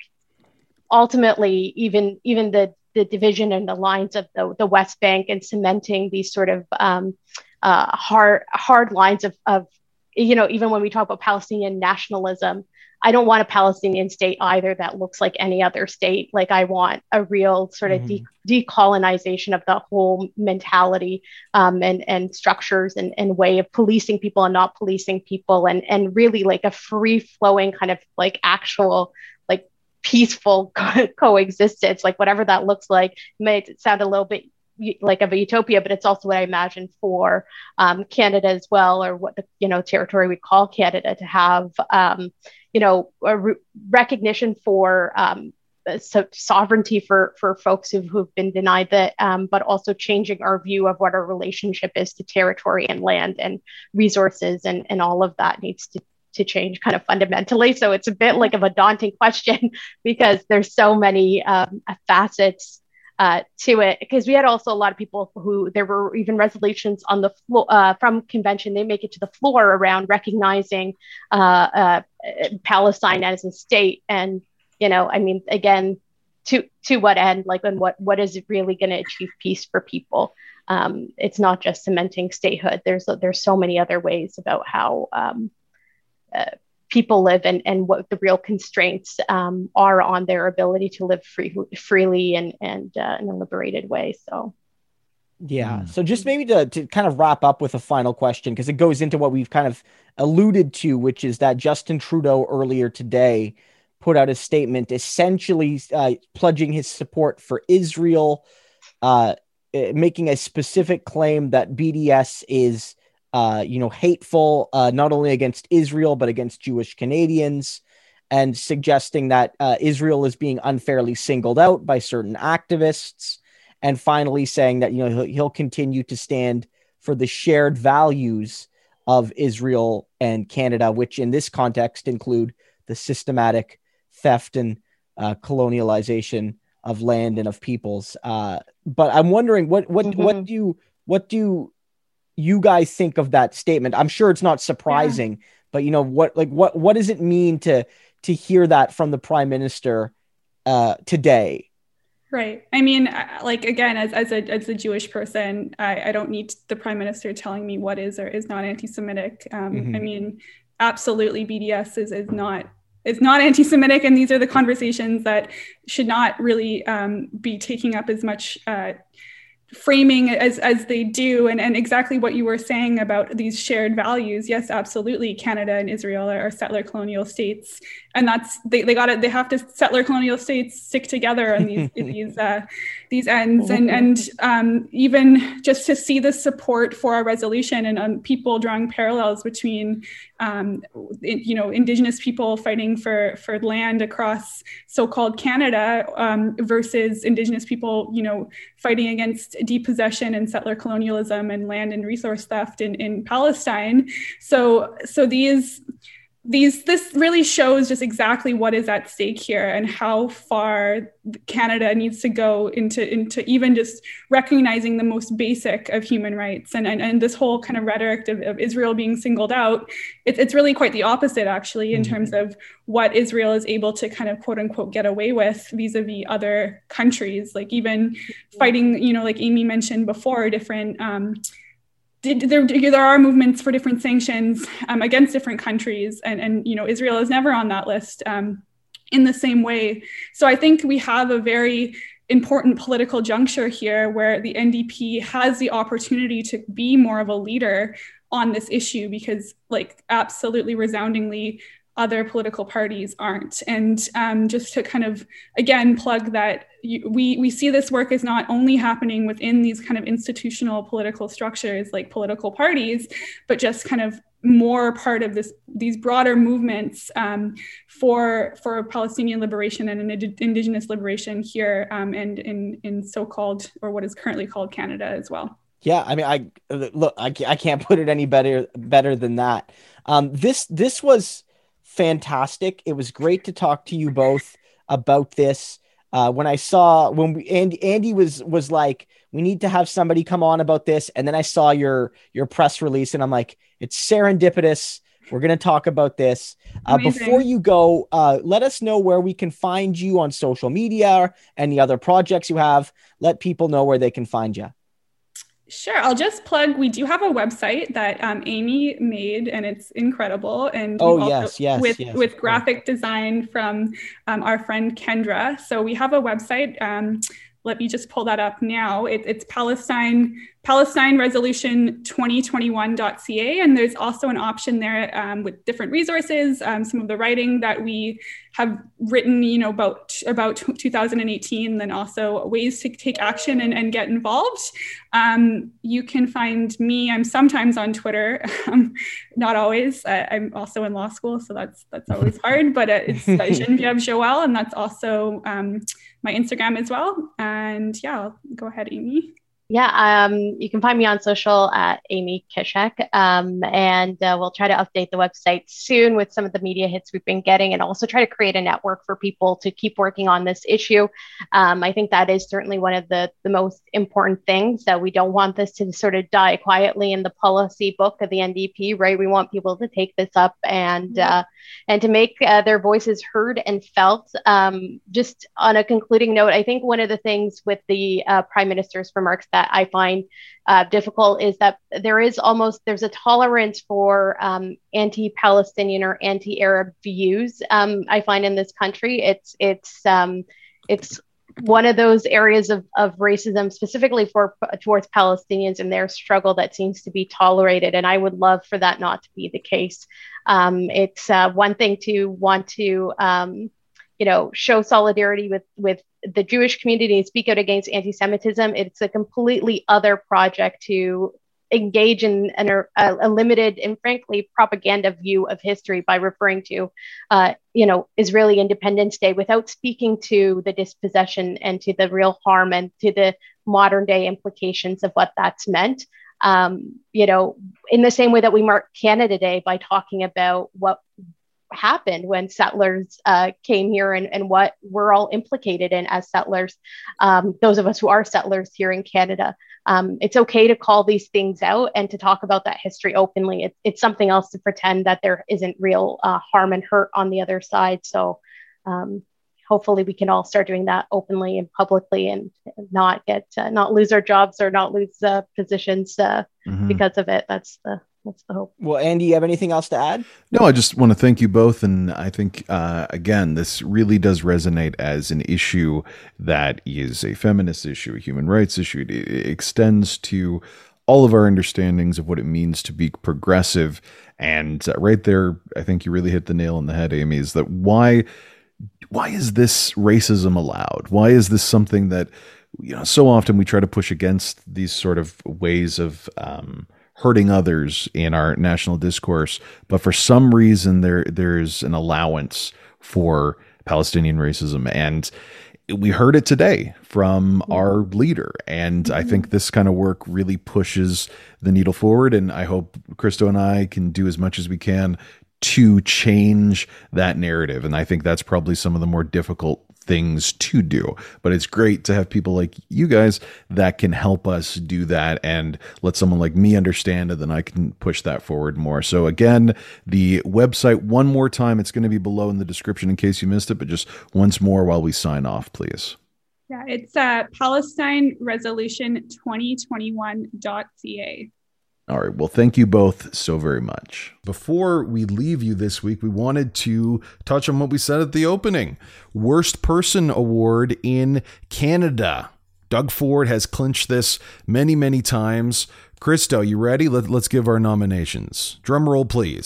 ultimately even even the the division and the lines of the, the West Bank and cementing these sort of um, uh, hard hard lines of, of you know even when we talk about Palestinian nationalism, I don't want a Palestinian state either that looks like any other state. Like I want a real sort of mm-hmm. de- decolonization of the whole mentality um, and and structures and, and way of policing people and not policing people and and really like a free flowing kind of like actual peaceful (laughs) co- coexistence, like whatever that looks like. It might sound a little bit like of a utopia, but it's also what I imagine for um, Canada as well, or what the you know territory we call Canada to have, um, you know, a re- recognition for um, so sovereignty for for folks who've, who've been denied that, um, but also changing our view of what our relationship is to territory and land and resources and and all of that needs to to change kind of fundamentally. So it's a bit like of a daunting question (laughs) because there's so many um, facets uh, to it. Because we had also a lot of people who there were even resolutions on the floor uh, from convention. They make it to the floor around recognizing uh, uh Palestine as a state, and you know, I mean, again, to to what end? Like, and what what is it really going to achieve peace for people? Um, it's not just cementing statehood. There's there's so many other ways about how um, uh, people live and, and what the real constraints um, are on their ability to live free, freely and, and uh, in a liberated way. So, yeah. Mm. So just maybe to, to kind of wrap up with a final question, because it goes into what we've kind of alluded to, which is that Justin Trudeau earlier today put out a statement essentially uh, pledging his support for Israel, uh, eh, making a specific claim that BDS is uh, you know, hateful, uh, not only against Israel, but against Jewish Canadians. and suggesting that uh, Israel is being unfairly singled out by certain activists, and finally saying that you know he'll, he'll continue to stand for the shared values of Israel and Canada, which in this context include the systematic theft and uh, colonialization of land and of peoples. Uh, but I'm wondering what what mm-hmm. what do you what do you guys think of that statement? I'm sure it's not surprising, yeah. but you know what like what what does it mean to to hear that from the prime minister uh, today? Right. I mean, like again, as, as a as a Jewish person, I, I don't need the prime minister telling me what is or is not anti-Semitic. Um, mm-hmm. I mean, absolutely, BDS is is not is not anti-Semitic, and these are the conversations that should not really um, be taking up as much uh, framing as as they do and, and exactly what you were saying about these shared values. Yes absolutely canada and israel are, settler colonial states. And that's they, they got it they have to settler colonial states stick together on these (laughs) these uh, these ends and and um, even just to see the support for our resolution and um, people drawing parallels between um, you know indigenous people fighting for for land across so-called Canada um, versus indigenous people you know fighting against depossession and settler colonialism and land and resource theft in in Palestine. So so these these this really shows just exactly what is at stake here and how far Canada needs to go into into even just recognizing the most basic of human rights and and, and this whole kind of rhetoric of, of Israel being singled out it, it's really quite the opposite actually in mm-hmm. terms of what Israel is able to kind of quote unquote get away with vis-a-vis other countries like even fighting you know like Amy mentioned before different um, there, there are movements for different sanctions um, against different countries, and, and you know Israel is never on that list um, in the same way. So I think we have a very important political juncture here where the NDP has the opportunity to be more of a leader on this issue because like absolutely resoundingly other political parties aren't. And um, just to kind of again plug that you, we we see this work is not only happening within these kind of institutional political structures like political parties, but just kind of more part of this these broader movements um, for for Palestinian liberation and indigenous liberation here um, and in in so-called or what is currently called Canada as well. Yeah, I mean, I look, I, I can't put it any better better than that. Um, this this was fantastic. It was great to talk to you both about this. Uh, when I saw when we, Andy, Andy was was like, we need to have somebody come on about this, and then I saw your your press release, and I'm like, it's serendipitous. We're going to talk about this. Uh, before you go, uh, let us know where we can find you on social media, any other projects you have. Let people know where they can find you. Sure. I'll just plug. We do have a website that um, Amy made, and it's incredible. And oh yes, yes, with yes, with graphic design from um, our friend Kendra. So we have a website. Um, let me just pull that up now. It, it's Palestine Palestine Resolution 2021.ca, and there's also an option there um, with different resources, um, some of the writing that we have written, you know, about about 2018, then also ways to take action and, and get involved. Um, you can find me. I'm sometimes on Twitter, (laughs) um, not always. Uh, I'm also in law school, so that's that's always (laughs) hard. But uh, it's uh, Genevieve Joel, and that's also um, my Instagram as well. And yeah, I'll go ahead, Amy. Yeah, um, you can find me on social at Amy Kishek, um, and uh, we'll try to update the website soon with some of the media hits we've been getting, and also try to create a network for people to keep working on this issue. Um, I think that is certainly one of the the most important things that we don't want this to sort of die quietly in the policy book of the NDP, right? We want people to take this up and uh, and to make uh, their voices heard and felt. Um, just on a concluding note, I think one of the things with the uh, Prime Minister's remarks that I find uh, difficult is that there is almost there's a tolerance for um, anti-Palestinian or anti-Arab views. Um, I find in this country, it's it's um, it's one of those areas of, of racism specifically for towards palestinians and their struggle that seems to be tolerated and i would love for that not to be the case um, it's uh, one thing to want to um, you know show solidarity with with the Jewish community and speak out against anti-Semitism. It's a completely other project to engage in a, a, limited and frankly propaganda view of history by referring to, uh, you know, Israeli Independence Day without speaking to the dispossession and to the real harm and to the modern day implications of what that's meant. Um, you know, in the same way that we mark Canada Day by talking about what happened when settlers uh, came here and, and what we're all implicated in as settlers, um, those of us who are settlers here in Canada. Um, it's okay to call these things out and to talk about that history openly. It, it's something else to pretend that there isn't real uh, harm and hurt on the other side. So um, hopefully we can all start doing that openly and publicly and not get uh, not lose our jobs or not lose uh, positions uh, mm-hmm. because of it. That's the that's the hope. Well, Andy, you have anything else to add? No, I just want to thank you both, and I think uh, again, this really does resonate as an issue that is a feminist issue, a human rights issue. It extends to all of our understandings of what it means to be progressive. And uh, right there, I think you really hit the nail on the head, Amy. Is that why? Why is this racism allowed? Why is this something that you know? So often we try to push against these sort of ways of um, hurting others in our national discourse, but for some reason there there's an allowance for Palestinian racism. And we heard it today from our leader. And i think mm. this kind of work really pushes the needle forward. And i hope christo and i can do as much as we can to change that narrative. And i think that's probably some of the more difficult things to do. But it's great to have people like you guys that can help us do that and let someone like me understand it, then I can push that forward more. So again, the website one more time, it's going to be below in the description in case you missed it, but just once more while we sign off, please. Yeah, it's uh, Palestine Resolution 2021.ca. All right. Well, thank you both so very much. Before we leave you this week, we wanted to touch on what we said at the opening Worst Person Award in Canada. Doug Ford has clinched this many, many times. Christo, you ready? Let, us give our nominations. Drum roll, please.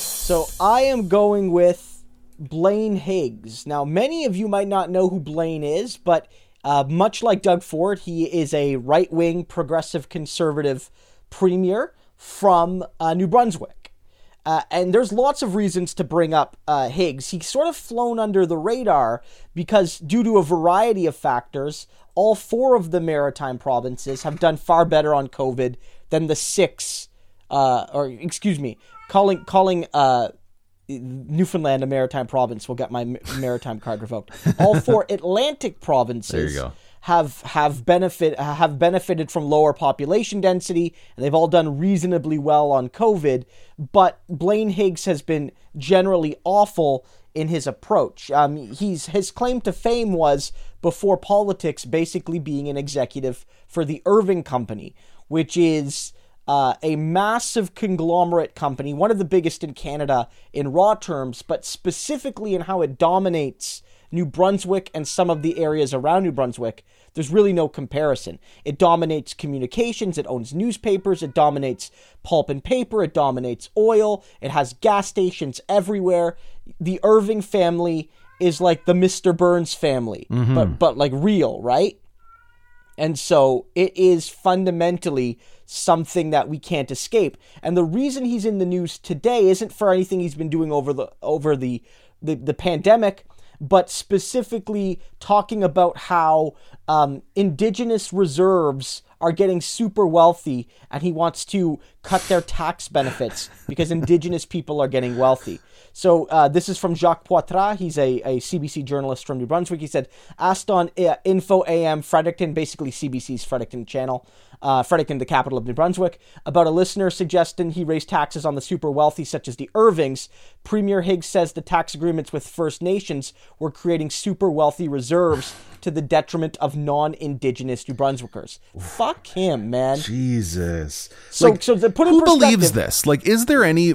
So I am going with Blaine Higgs. Now, many of you might not know who Blaine is, but uh, much like Doug Ford, he is a right wing progressive conservative premier from uh, New Brunswick. Uh, and there's lots of reasons to bring up uh, Higgs. He's sort of flown under the radar because, due to a variety of factors, all four of the maritime provinces have done far better on COVID than the six, uh, or excuse me, calling calling uh, Newfoundland a maritime province will get my maritime card revoked. All four (laughs) Atlantic provinces have have benefit have benefited from lower population density, and they've all done reasonably well on COVID. But Blaine Higgs has been generally awful in his approach. Um, he's his claim to fame was before politics, basically being an executive for the Irving Company, which is uh, a massive conglomerate company, one of the biggest in Canada in raw terms, but specifically in how it dominates New Brunswick and some of the areas around New Brunswick. There's really no comparison. It dominates communications, it owns newspapers, it dominates pulp and paper, it dominates oil, it has gas stations everywhere. The Irving family is like the Mr. Burns family, mm-hmm. but but like real, right? And so it is fundamentally something that we can't escape. And the reason he's in the news today isn't for anything he's been doing over the over the the, the pandemic, but specifically talking about how um, indigenous reserves are getting super wealthy and he wants to cut their tax benefits because indigenous people are getting wealthy. So uh, this is from Jacques Poitras. He's a, a CBC journalist from New Brunswick. He said, asked on uh, Info AM Fredericton, basically CBC's Fredericton channel, uh, Fredericton, the capital of New Brunswick, about a listener suggesting he raise taxes on the super wealthy, such as the Irvings. Premier Higgs says the tax agreements with First Nations were creating super wealthy reserves to the detriment of non-indigenous New Brunswickers. Fuck him, man. Jesus. So, like, so to put who believes this? Like, is there any?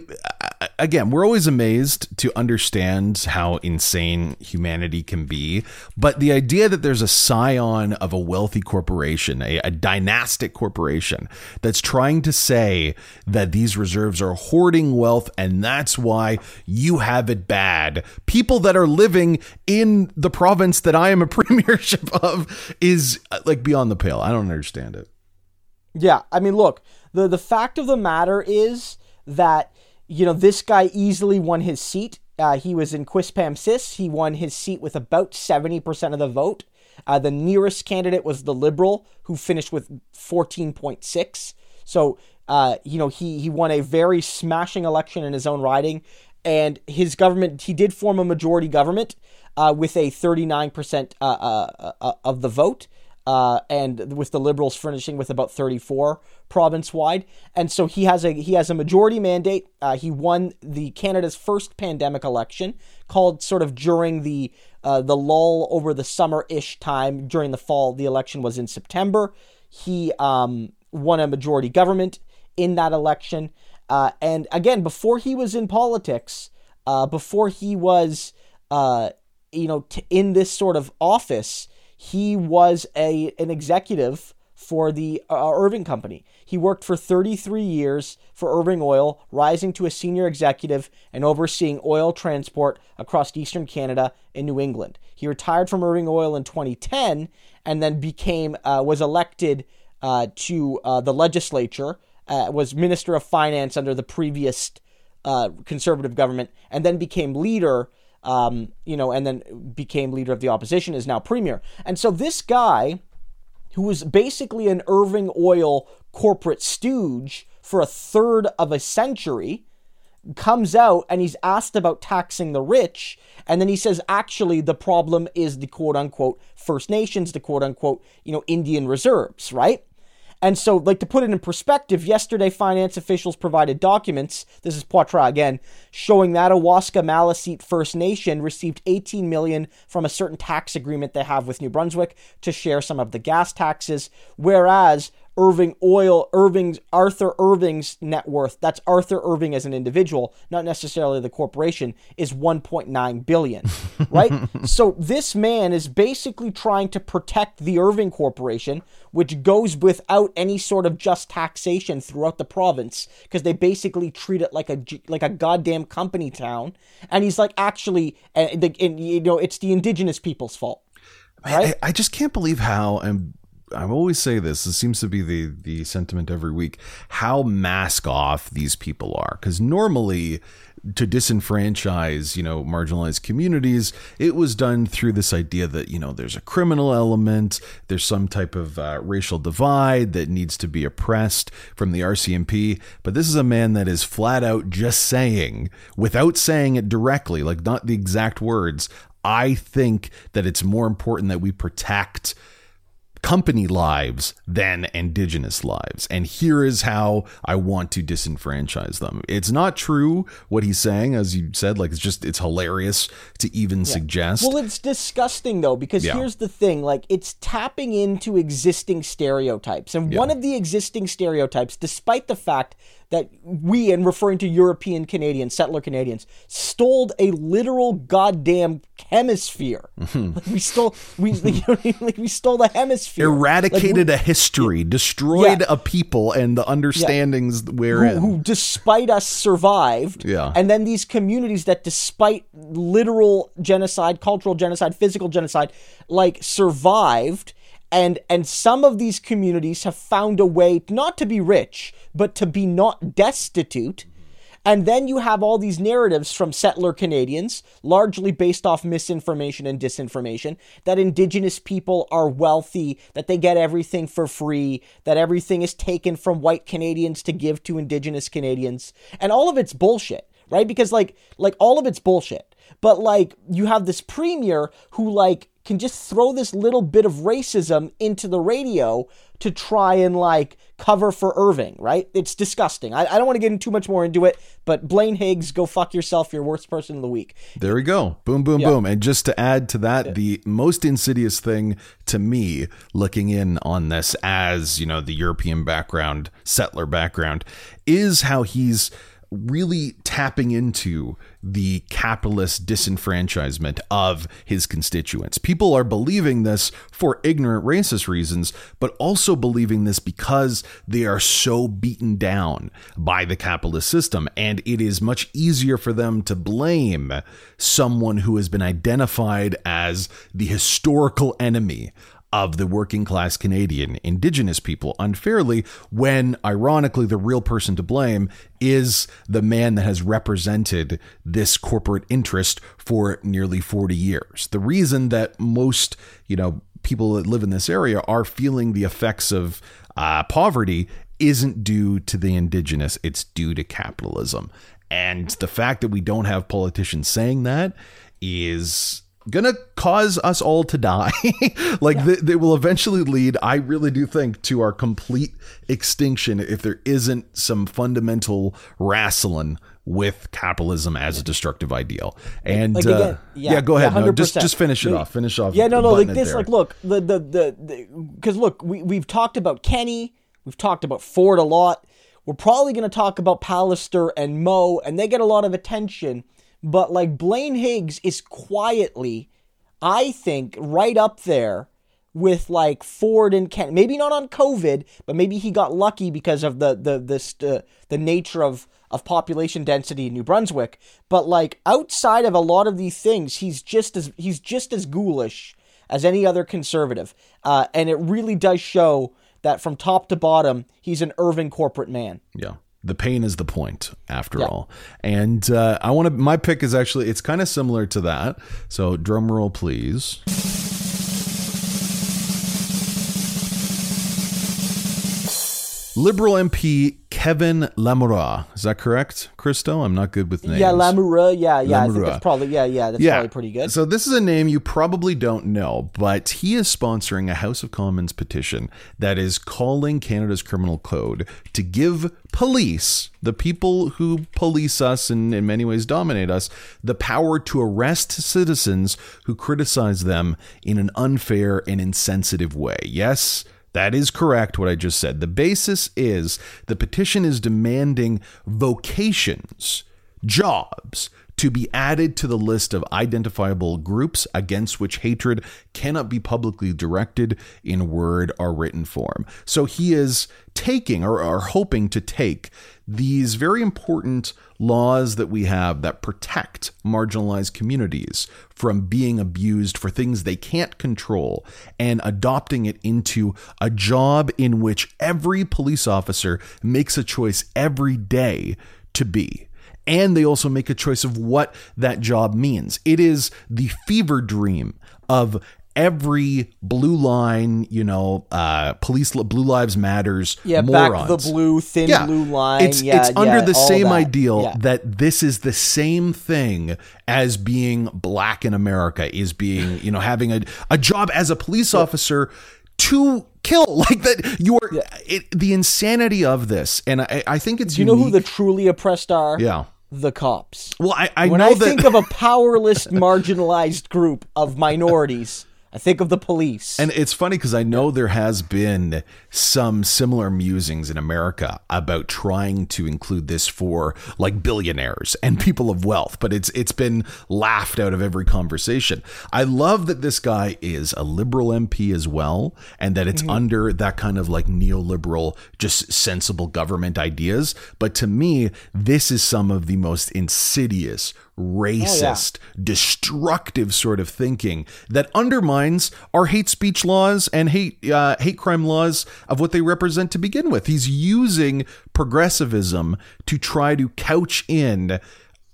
again, we're always amazed to understand how insane humanity can be. But the idea that there's a scion of a wealthy corporation, a, a, dynastic corporation, that's trying to say that these reserves are hoarding wealth and that's why you have it bad. People that are living in the province that I am a (laughs) premiership of is uh, like beyond the pale. I don't understand it. Yeah. I mean, look, the, the fact of the matter is that you know, this guy easily won his seat. Uh, he was in Quispam Quispamsis. He won his seat with about 70% of the vote. Uh, the nearest candidate was the Liberal, who finished with 14.6. So, uh, you know, he, he won a very smashing election in his own riding. And his government, he did form a majority government uh, with a 39% uh, uh, of the vote uh, and with the Liberals finishing with about 34 province wide. And so he has a he has a majority mandate. Uh, he won the Canada's first pandemic election, called sort of during the uh, the lull over the summer ish time. During the fall, the election was in September. He um, won a majority government in that election. Uh, and again, before he was in politics, uh, before he was uh, you know t- in this sort of office he was a an executive for the uh, Irving Company. He worked for 33 years for Irving Oil, rising to a senior executive and overseeing oil transport across eastern Canada and New England. He retired from Irving Oil in 2010 and then became uh, was elected uh, to uh, the legislature, uh, was Minister of Finance under the previous uh, conservative government, and then became leader um, you know, and then became leader of the opposition, is now premier. And so this guy, who was basically an Irving Oil corporate stooge for a third of a century, comes out and he's asked about taxing the rich. And then he says, actually, the problem is the quote unquote First Nations, the quote unquote, you know, Indian reserves, right? And so, like to put it in perspective, yesterday finance officials provided documents. This is Poitras again, showing that Madawaska Maliseet First Nation received 18 million from a certain tax agreement they have with New Brunswick to share some of the gas taxes, whereas Irving Oil, Irving's Arthur Irving's net worth, that's Arthur Irving as an individual, not necessarily the corporation, is 1.9 billion, (laughs) right? so this man is basically trying to protect the Irving Corporation, which goes without any sort of just taxation throughout the province because they basically treat it like a like a goddamn company town. And he's like, actually, eh, and, and you know, it's the indigenous people's fault. Right? I, I just can't believe how and I always say this. This seems to be the the sentiment every week. How mask off these people are, because normally to disenfranchise, you know, marginalized communities, it was done through this idea that you know there's a criminal element, there's some type of uh, racial divide that needs to be oppressed from the RCMP. But this is a man that is flat out just saying, without saying it directly, like not the exact words. I think that it's more important that we protect company lives than indigenous lives. And here is how I want to disenfranchise them. It's not true what he's saying, as you said, like it's just, it's hilarious to even yeah. suggest. Well, it's disgusting though, because yeah. here's the thing like it's tapping into existing stereotypes. And yeah. one of the existing stereotypes, despite the fact that we, and referring to European Canadians, settler Canadians, stole a literal goddamn hemisphere. Mm-hmm. Like we stole, we (laughs) you know, like we stole the hemisphere, eradicated like we, a history, destroyed yeah. a people and the understandings yeah. wherein, who, who, despite us, survived. Yeah, and then these communities that, despite literal genocide, cultural genocide, physical genocide, like survived and and some of these communities have found a way not to be rich but to be not destitute and then you have all these narratives from settler Canadians, largely based off misinformation and disinformation, that Indigenous people are wealthy, that they get everything for free, that everything is taken from white Canadians to give to Indigenous Canadians. And all of it's bullshit, right? Because, like, like all of it's bullshit. But, like, you have this premier who, like, can just throw this little bit of racism into the radio to try and like cover for Irving, right? It's disgusting. I, I don't want to get into too much more into it, but Blaine Higgs, go fuck yourself. You're worst person of the week. There we go. Boom, boom, yeah. boom. And just to add to that, yeah. the most insidious thing to me looking in on this as, you know, the European background, settler background, is how he's really tapping into the capitalist disenfranchisement of his constituents. People are believing this for ignorant racist reasons, but also believing this because they are so beaten down by the capitalist system. And it is much easier for them to blame someone who has been identified as the historical enemy of the working class Canadian Indigenous people unfairly, when ironically the real person to blame is the man that has represented this corporate interest for nearly 40 years. The reason that most, you know, people that live in this area are feeling the effects of uh, poverty isn't due to the indigenous, it's due to capitalism. And the fact that we don't have politicians saying that is gonna cause us all to die. (laughs) Like yeah. they, they, will eventually lead i really do think to our complete extinction if there isn't some fundamental wrestling with capitalism as a destructive ideal. And like, again, uh, yeah, yeah, go ahead yeah, no, just just finish it off finish off yeah no no like this there. like look the the the because look we, we've talked about Kenney, we've talked about ford a lot. We're probably going to talk about pallister and moe and they get a lot of attention but like Blaine Higgs is quietly, I think, right up there with like Ford and Kenney. Maybe not on COVID, but maybe he got lucky because of the the the uh, the nature of of population density in New Brunswick. But like outside of a lot of these things, he's just as he's just as ghoulish as any other conservative, uh, and it really does show that from top to bottom, he's an Irving corporate man. Yeah the pain is the point after yeah. all. And uh, i want to my pick is actually it's kind of similar to that. So drum roll please. Liberal mp Kevin Lamoureux. Is that correct, Christo? I'm not good with names. Yeah, Lamoureux. Yeah, yeah. Lamoureux. I think that's probably yeah, yeah. That's yeah. probably pretty good. So this is a name you probably don't know, but he is sponsoring a House of Commons petition that is calling Canada's criminal code to give police, the people who police us and in many ways dominate us, the power to arrest citizens who criticize them in an unfair and insensitive way. Yes, that is correct, what I just said. The basis is the petition is demanding vocations, jobs, to be added to the list of identifiable groups against which hatred cannot be publicly directed in word or written form. So he is taking or, or hoping to take these very important laws that we have that protect marginalized communities from being abused for things they can't control and adopting it into a job in which every police officer makes a choice every day to be and they also make a choice of what that job means. It is the fever dream of every blue line, you know, uh, police blue lives matters. Yeah, morons. back the blue thin yeah. blue line. It's yeah, it's yeah, under the same that. ideal that this is the same thing as being black in America is being you know having a a job as a police officer to kill (laughs) like that you're it, the insanity of this and i, I think it's you unique. know who the truly oppressed are yeah the cops well i, I when i that... think of a powerless (laughs) marginalized group of minorities I think of the police. And it's funny because I know there has been some similar musings in America about trying to include this for like billionaires and people of wealth, but it's it's been laughed out of every conversation. I love that this guy is a liberal MP as well, and that it's mm-hmm. under that kind of like neoliberal, just sensible government ideas. But to me, this is some of the most insidious racist, oh, yeah. destructive sort of thinking that undermines our hate speech laws and hate uh, hate crime laws of what they represent to begin with. He's using progressivism to try to couch in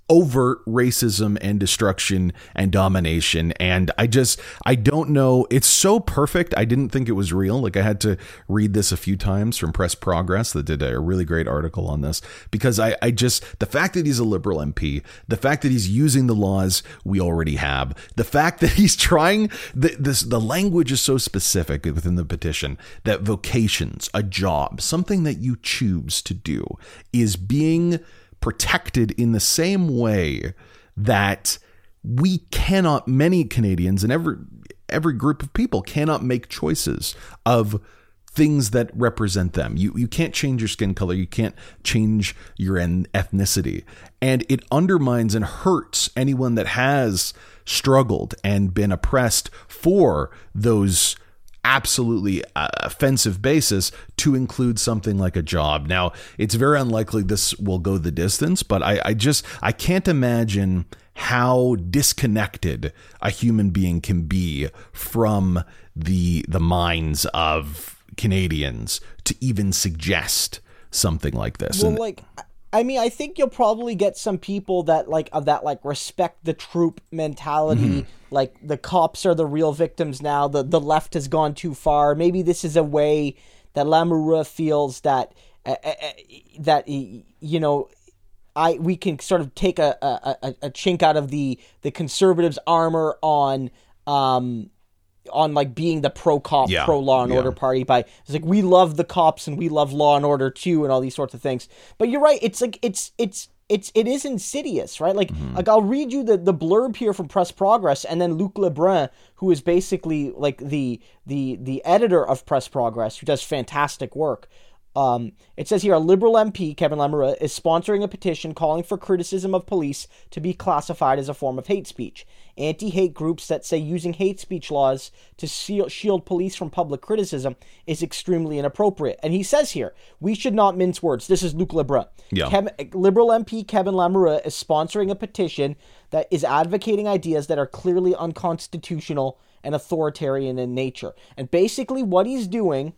overt racism and destruction and domination. And I just, I don't know. It's so perfect. I didn't think it was real. Like I had to read this a few times from Press Progress that did a really great article on this because I, I just, the fact that he's a liberal MP, the fact that he's using the laws we already have, the fact that he's trying, the, this, the language is so specific within the petition that vocations, a job, something that you choose to do is being protected in the same way that we cannot many Canadians and every every group of people cannot make choices of things that represent them. You you can't change your skin color, you can't change your ethnicity. And it undermines and hurts anyone that has struggled and been oppressed for those absolutely uh, offensive basis to include something like a job. Now, it's very unlikely this will go the distance, but I, I just I can't imagine how disconnected a human being can be from the the minds of Canadians to even suggest something like this. Well, and, like I mean, I think you'll probably get some people that like of that like respect the troop mentality. Mm-hmm. Like the cops are the real victims now. The the left has gone too far. Maybe this is a way that Lamoureux feels that uh, uh, that you know I we can sort of take a, a, a, chink out of the the conservatives' armor on um on like being the pro cop, yeah. pro law and order party by it's like we love the cops and we love law and order too and all these sorts of things. But you're right, it's like it's it's it's it is insidious, right? Like mm-hmm. like I'll read you the, the blurb here from Press Progress and then Luc Lebrun, who is basically like the the the editor of Press Progress, who does fantastic work. Um, it says here a Liberal MP, Kevin Lamoureux, is sponsoring a petition calling for criticism of police to be classified as a form of hate speech. Anti hate groups that say using hate speech laws to shield police from public criticism is extremely inappropriate. And he says here, we should not mince words. This is Luc Lebrun. Yeah. Kev- Liberal MP Kevin Lamoureux is sponsoring a petition that is advocating ideas that are clearly unconstitutional and authoritarian in nature. And basically, what he's doing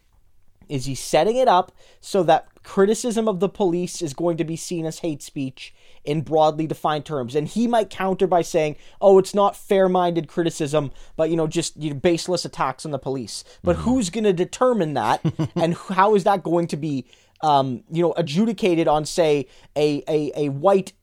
is he setting it up so that criticism of the police is going to be seen as hate speech in broadly defined terms? And he might counter by saying oh it's not fair-minded criticism but you know just you know, baseless attacks on the police. But mm-hmm. who's going to determine that? (laughs) And how is that going to be um, you know adjudicated on say a, a, a white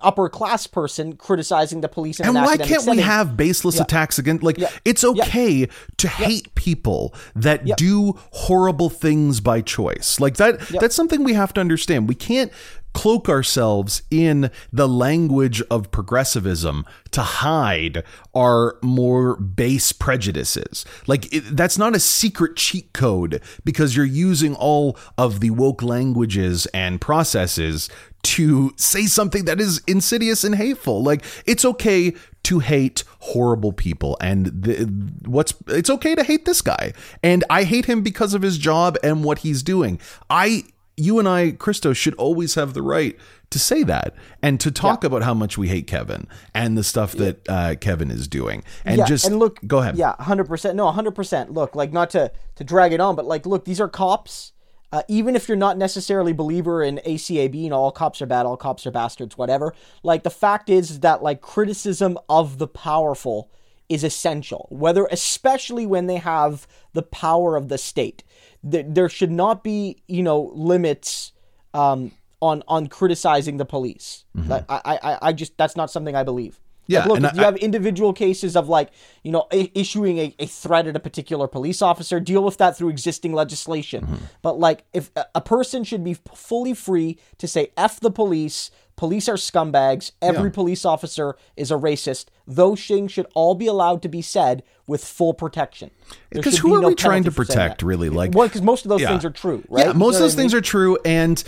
upper class person criticizing the police. and why can't setting. we have baseless yeah. attacks against? Like, yeah. it's okay yeah. to hate people that do horrible things by choice. Like that. That's something we have to understand. We can't cloak ourselves in the language of progressivism to hide our more base prejudices. Like, it, that's not a secret cheat code because you're using all of the woke languages and processes to say something that is insidious and hateful. Like it's okay to hate horrible people and the, what's it's okay to hate this guy. And I hate him because of his job and what he's doing. I you and I Christo should always have the right to say that and to talk yeah. about how much we hate Kevin and the stuff that uh, Kevin is doing. And yeah, just and look, go ahead. Yeah, hundred percent. No, hundred percent. Look, like not to to drag it on, but like, look, these are cops uh, even if you're not necessarily believer in ACAB and all cops are bad, all cops are bastards, whatever, like the fact is that like criticism of the powerful is essential, whether especially when they have the power of the state. There should not be, you know, limits um, on on criticizing the police. Mm-hmm. I, I I just that's not something I believe. Yeah, like, look, if I, you have individual cases of like, you know, a- issuing a, a threat at a particular police officer, deal with that through existing legislation. Mm-hmm. But like, if a person should be fully free to say "f the police," police are scumbags, every yeah. police officer is a racist. Those things should all be allowed to be said with full protection. Because who be are no we trying to protect, really? Like, well, because most of those yeah. things are true, right? Yeah, most you know of those I mean? things are true, and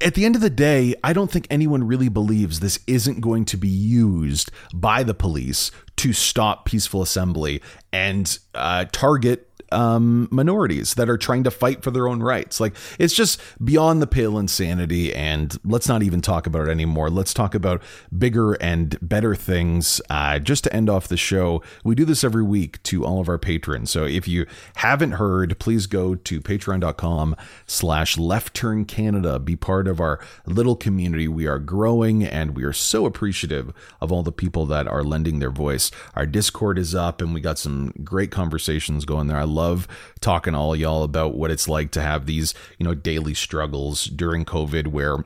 at the end of the day, I don't think anyone really believes this isn't going to be used by the police to stop peaceful assembly and uh, target um, minorities that are trying to fight for their own rights. Like it's just beyond the pale insanity. And let's not even talk about it anymore. Let's talk about bigger and better things. Uh, just to end off the show, we do this every week to all of our patrons. So if you haven't heard, please go to patreon.com slash left turn Canada. Be part of our little community. We are growing and we are so appreciative of all the people that are lending their voice. Our Discord is up and we got some great conversations going there. I love love talking to all y'all about what it's like to have these, you know, daily struggles during COVID where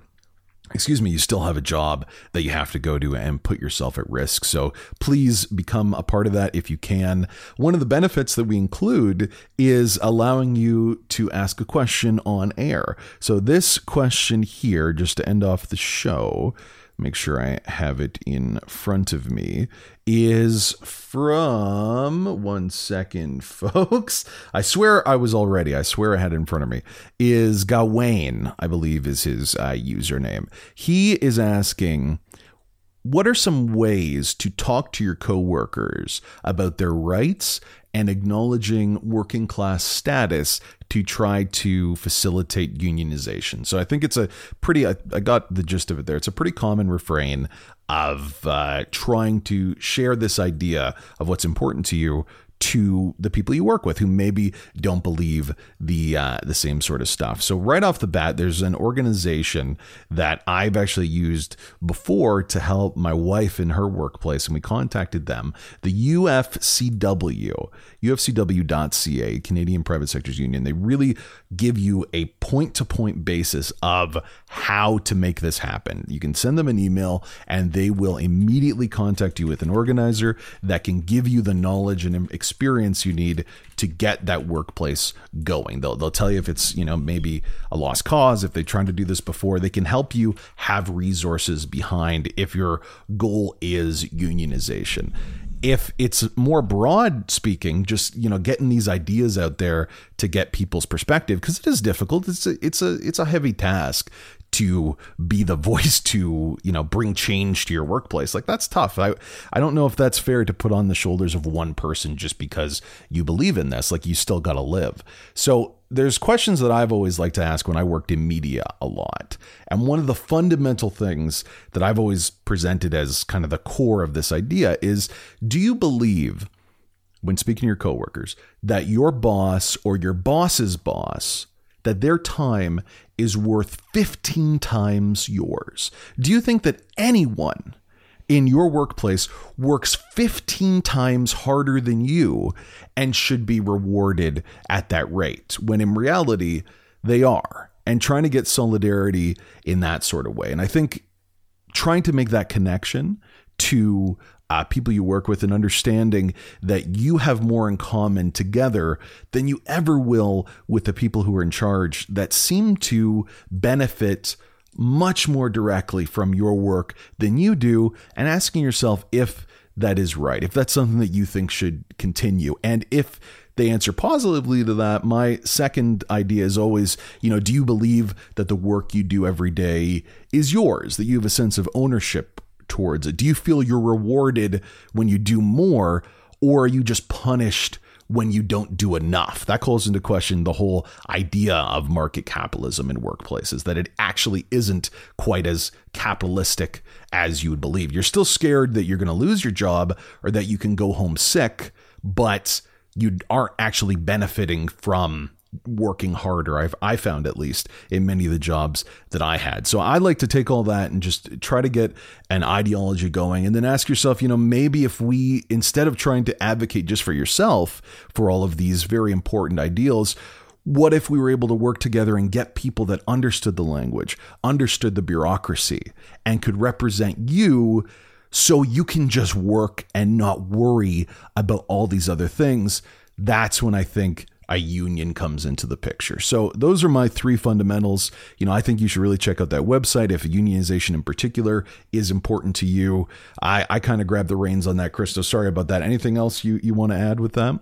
excuse me, you still have a job that you have to go to and put yourself at risk. So please become a part of that if you can. One of the benefits that we include is allowing you to ask a question on air. So this question here, just to end off the show, make sure I have it in front of me, is from one second, (laughs) folks. I swear I was already. I swear I had it in front of me. Is Gawain, I believe, is his uh, username. He is asking. What are some ways to talk to your coworkers about their rights and acknowledging working class status to try to facilitate unionization. So I think it's a pretty, I, I got the gist of it there. It's a pretty common refrain of uh, trying to share this idea of what's important to you to the people you work with who maybe don't believe the uh, the same sort of stuff. So right off the bat, there's an organization that I've actually used before to help my wife in her workplace, and we contacted them, the UFCW, UFCW.ca, Canadian Private Sectors Union. They really give you a point to point basis of how to make this happen. You can send them an email, and they will immediately contact you with an organizer that can give you the knowledge and experience experience you need to get that workplace going. They'll, they'll tell you if it's, you know, maybe a lost cause, if they're trying to do this before, they can help you have resources behind if your goal is unionization. If it's more broad speaking just you know getting these ideas out there to get people's perspective because it is difficult. It's a it's a it's a heavy task to be the (laughs) voice to you know bring change to your workplace. Like that's tough. I i don't know if that's fair to put on the shoulders of one person just because you believe in this. Like you still got to live. So there's questions that I've always liked to ask when I worked in media a lot. And one of the fundamental things that I've always presented as kind of the core of this idea is do you believe when speaking to your coworkers that your boss or your boss's boss that their time is worth 15 times yours. Do you think that anyone in your workplace works 15 times harder than you and should be rewarded at that rate when in reality they are? And trying to get solidarity in that sort of way. And I think trying to make that connection to uh, people you work with and understanding that you have more in common together than you ever will with the people who are in charge that seem to benefit much more directly from your work than you do, and asking yourself if that is right, if that's something that you think should continue, and if they answer positively to that, my second idea is always, you know, do you believe that the work you do every day is yours, that you have a sense of ownership towards it? Do you feel you're rewarded when you do more, or are you just punished when you don't do enough? That calls into question the whole idea of market capitalism in workplaces, that it actually isn't quite as capitalistic as you would believe. You're still scared that you're going to lose your job or that you can go home sick, but you aren't actually benefiting from working harder. I've I found at least in many of the jobs that I had. So I like to take all that and just try to get an ideology going and then ask yourself, you know, maybe if we instead of trying to advocate just for yourself for all of these very important ideals, what if we were able to work together and get people that understood the language, understood the bureaucracy, and could represent you so you can just work and not worry about all these other things? That's when I think a union comes into the picture. So those are my three fundamentals. You know, I think you should really check out that website if unionization in particular is important to you. I, I kind of grabbed the reins on that, Christo. Sorry about that. Anything else you, you want to add with that?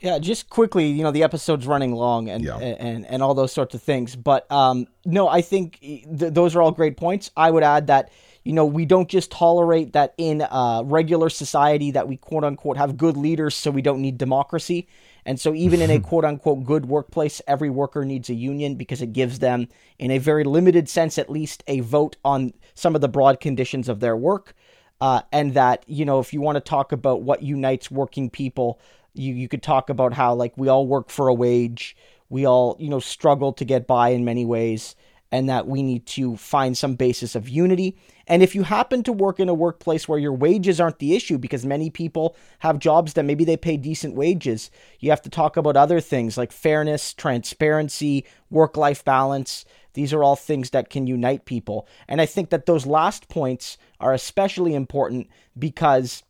Yeah, just quickly, you know, the episode's running long and yeah. and, and all those sorts of things. But um, no, I think th- those are all great points. I would add that you know we don't just tolerate that in a regular society that we quote unquote have good leaders, so we don't need democracy. And so, even in a (laughs) quote unquote good workplace, every worker needs a union because it gives them, in a very limited sense at least, a vote on some of the broad conditions of their work. Uh, and that, you know, if you want to talk about what unites working people, you, you could talk about how, like, we all work for a wage, we all, you know, struggle to get by in many ways, and that we need to find some basis of unity. And if you happen to work in a workplace where your wages aren't the issue, because many people have jobs that maybe they pay decent wages, you have to talk about other things like fairness, transparency, work life balance. These are all things that can unite people. And I think that those last points are especially important because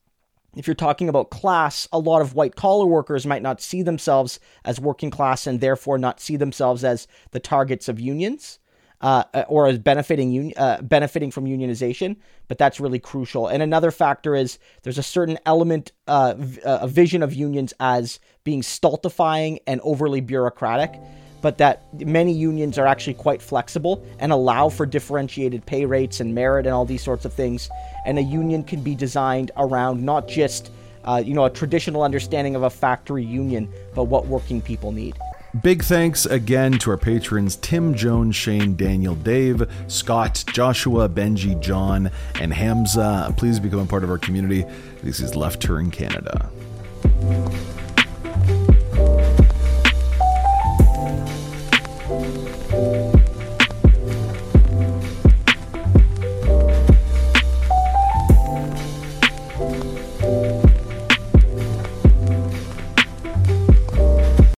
if you're talking about class, a lot of white collar workers might not see themselves as working class and therefore not see themselves as the targets of unions. Uh, or as benefiting un- uh, benefiting from unionization, but that's really crucial. And another factor is there's a certain element, uh, uh, a vision of unions as being stultifying and overly bureaucratic, but that many unions are actually quite flexible and allow for differentiated pay rates and merit and all these sorts of things. And a union can be designed around not just uh, you know a traditional understanding of a factory union, but what working people need. Big thanks again to our patrons Tim, Jones, Shane, Daniel, Dave, Scott, Joshua, Benji, John, and Hamza. Please become a part of our community. This is Left Turn Canada.